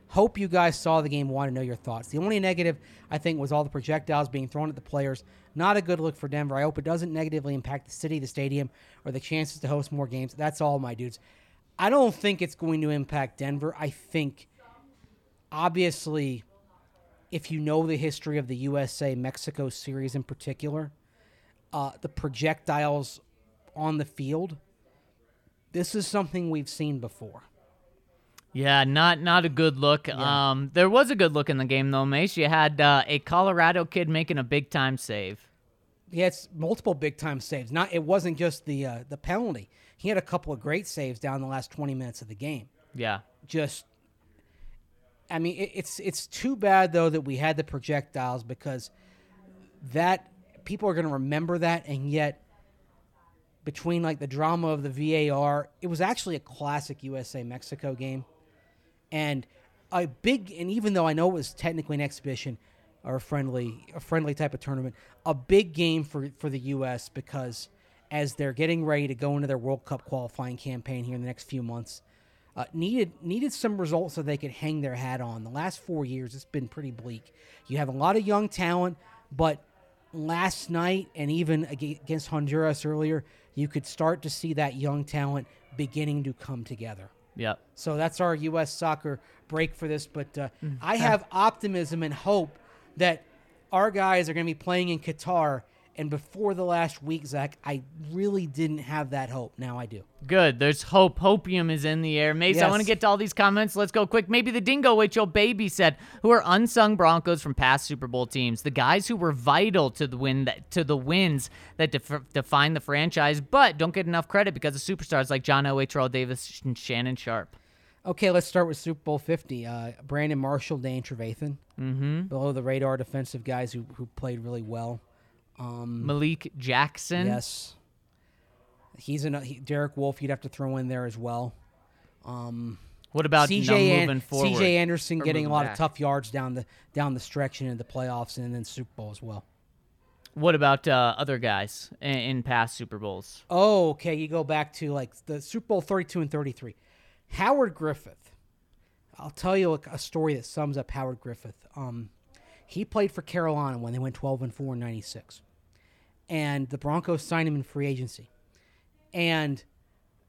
S2: Hope you guys saw the game. Want to know your thoughts. The only negative I think was all the projectiles being thrown at the players. Not a good look for Denver. I hope it doesn't negatively impact the city, the stadium, or the chances to host more games. That's all, my dudes. I don't think it's going to impact Denver. I think obviously, if you know the history of the USA Mexico series in particular, uh, the projectiles on the field, this is something we've seen before.
S1: Yeah, not not a good look. Um, there was a good look in the game though, Mace. You had uh, a Colorado kid making a big time save.
S2: He had s- multiple big time saves. Not it wasn't just the uh, the penalty. He had a couple of great saves down the last twenty minutes of the game.
S1: Yeah.
S2: Just I mean, it, it's it's too bad though that we had the projectiles because that people are going to remember that, and yet between like the drama of the VAR, it was actually a classic USA Mexico game, and a big. And even though I know it was technically an exhibition or a friendly a friendly type of tournament, a big game for for the US because as they're getting ready to go into their World Cup qualifying campaign here in the next few months uh, needed needed some results so they could hang their hat on. The last four years, it's been pretty bleak. You have a lot of young talent, but last night and even against Honduras earlier, you could start to see that young talent beginning to come together.
S1: Yep.
S2: So that's our U.S. soccer break for this. But uh, I have optimism and hope that our guys are going to be playing in Qatar. And before the last week, Zac, I really didn't have that hope. Now I do.
S1: Good. There's hope. Hopium is in the air. Mace, I want to get to all these comments. Let's go quick. Maybe the Dingo Your Baby said, who are unsung Broncos from past Super Bowl teams, the guys who were vital to the win that, to the wins that def- define the franchise, but don't get enough credit because of superstars like John Elway, Terrell Davis, and Shannon Sharpe.
S2: Okay, let's start with Super Bowl 50. Uh, Brandon Marshall, Dane Trevathan. Mm-hmm. Below the radar defensive guys who, who played really well. Um,
S1: Malik Jackson.
S2: yes. He's in he, Derek Wolfe, you'd have to throw in there as well. Um,
S1: What about
S2: CJ,
S1: no moving forward?
S2: CJ Anderson getting a lot
S1: back?
S2: of tough yards down the down the stretch and in the playoffs and then Super Bowl as well.
S1: What about uh, other guys in, in past Super Bowls?
S2: Oh, okay. You go back to like the Super Bowl 32 and 33. Howard Griffith. I'll tell you a, a story that sums up Howard Griffith. Um, he played for Carolina when they went 12 and 4 in 96. And the Broncos signed him in free agency. And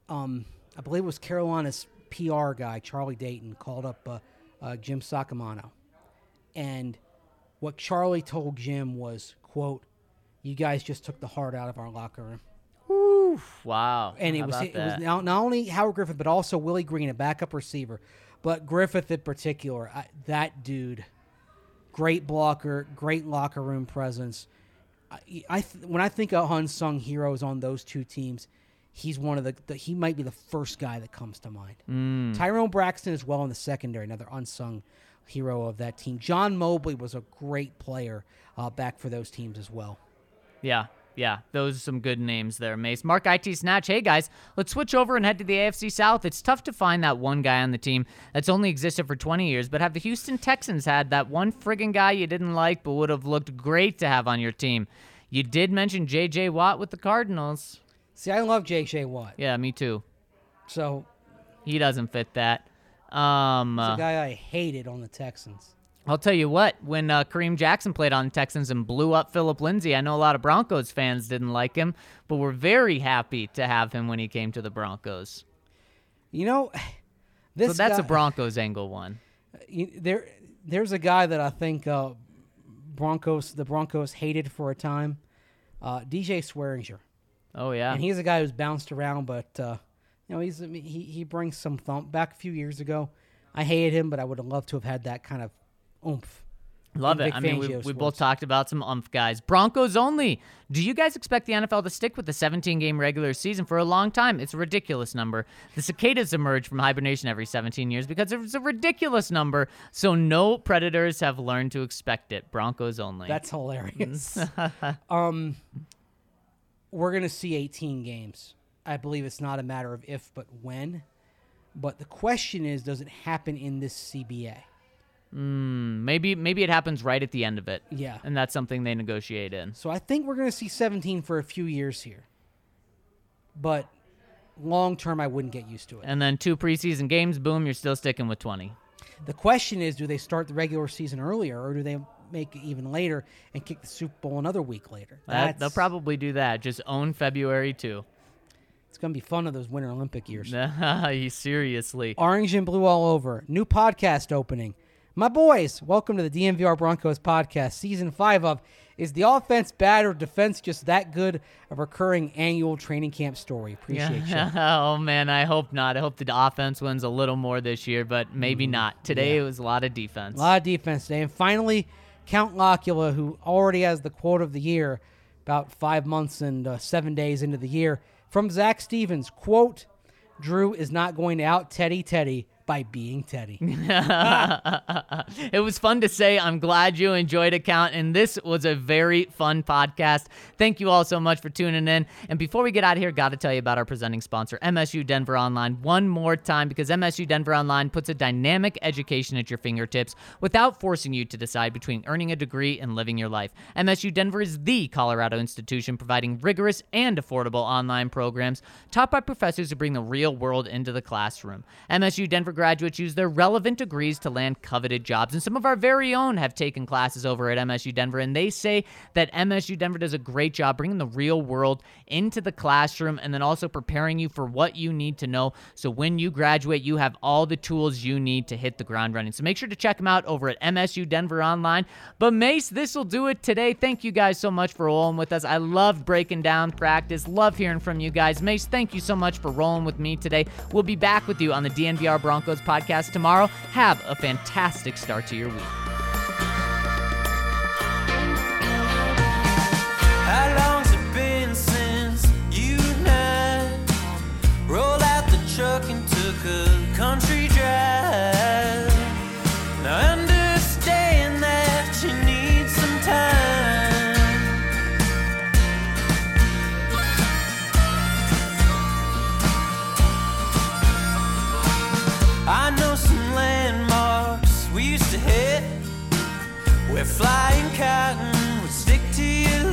S2: um, I believe it was Carolina's PR guy, Charlie Dayton, called up uh, uh, Jim Saccomano. And what Charlie told Jim was, quote, you guys just took the heart out of our locker room
S1: Wow.
S2: and
S1: How
S2: it was
S1: about
S2: it was not, not only Howard Griffith but also Willie Green, a backup receiver, but Griffith in particular. I, that dude, great blocker, great locker room presence. I, I th- when I think of unsung heroes on those two teams, he's one of the, the he might be the first guy that comes to mind.
S1: Mm.
S2: Tyrone Braxton as well in the secondary, another unsung hero of that team. John Mobley was a great player uh, back for those teams as well.
S1: Yeah, yeah, those are some good names there, Mace. Mark IT Snatch. Hey guys, let's switch over and head to the AFC South. It's tough to find that one guy on the team that's only existed for 20 years, but have the Houston Texans had that one friggin' guy you didn't like but would have looked great to have on your team? You did mention J.J. Watt with the Cardinals.
S2: See, I love J.J. Watt,
S1: Yeah, me too.
S2: so
S1: He doesn't fit that. Um,
S2: he's
S1: uh,
S2: a guy I hated on the Texans.
S1: I'll tell you what, when uh, Kareem Jackson played on the Texans and blew up Phillip Lindsay, I know a lot of Broncos fans didn't like him, but were very happy to have him when he came to the Broncos.
S2: You know, this
S1: so that's
S2: guy,
S1: a Broncos angle one.
S2: there, there's a guy that I think uh, Broncos, the Broncos hated for a time. Uh, DJ Swearinger,
S1: Oh yeah,
S2: and he's a guy who's bounced around, but uh, you know he's he he brings some thump. Back a few years ago, I hated him, but I would have loved to have had that kind of oomph.
S1: love it. I mean, we, we both talked about some umph guys. Broncos only. Do you guys expect the NFL to stick with the 17 game regular season for a long time? It's a ridiculous number. The cicadas emerge from hibernation every 17 years because it's a ridiculous number. So no predators have learned to expect it. Broncos only.
S2: That's hilarious. um, we're gonna see 18 games. I believe it's not a matter of if, but when. But the question is, does it happen in this CBA?
S1: Hmm, maybe maybe it happens right at the end of it.
S2: Yeah.
S1: And that's something they negotiate in.
S2: So I think we're going to see 17 for a few years here. But long term, I wouldn't get used to it.
S1: And then two preseason games, boom, you're still sticking with 20.
S2: The question is, do they start the regular season earlier, or do they make it even later and kick the Super Bowl another week later?
S1: That, they'll probably do that. Just own February too.
S2: It's going to be fun of those Winter Olympic years.
S1: Seriously.
S2: Orange and blue all over. New podcast opening. My boys, welcome to the DNVR Broncos podcast. Season five of Is the Offense Bad or Defense Just That Good? A recurring annual training camp story. Appreciate you.
S1: oh man, I hope not. I hope the offense wins a little more this year, but maybe not. Today it was a lot of defense.
S2: A lot of defense today. And finally, Count Locula, who already has the quote of the year, about five months and uh, seven days into the year, from Zac Stevens, quote, Drew is not going to out Teddy Teddy by being Teddy.
S1: it was fun to say. I'm glad you enjoyed it, Count. And this was a very fun podcast. Thank you all so much for tuning in. And before we get out of here, got to tell you about our presenting sponsor, MSU Denver Online, one more time because MSU Denver Online puts a dynamic education at your fingertips without forcing you to decide between earning a degree and living your life. MSU Denver is the Colorado institution providing rigorous and affordable online programs taught by professors who bring the real world into the classroom. MSU Denver graduates use their relevant degrees to land coveted jobs, and some of our very own have taken classes over at MSU Denver, and they say that MSU Denver does a great job bringing the real world into the classroom and then also preparing you for what you need to know so when you graduate, you have all the tools you need to hit the ground running. So make sure to check them out over at MSU Denver Online. But Mace, this will do it today. Thank you guys so much for rolling with us. I love breaking down practice. Love hearing from you guys. Mace, thank you so much for rolling with me today. We'll be back with you on the DNVR Broncos podcast tomorrow. Have a fantastic start to your week. A flying cotton would stick to you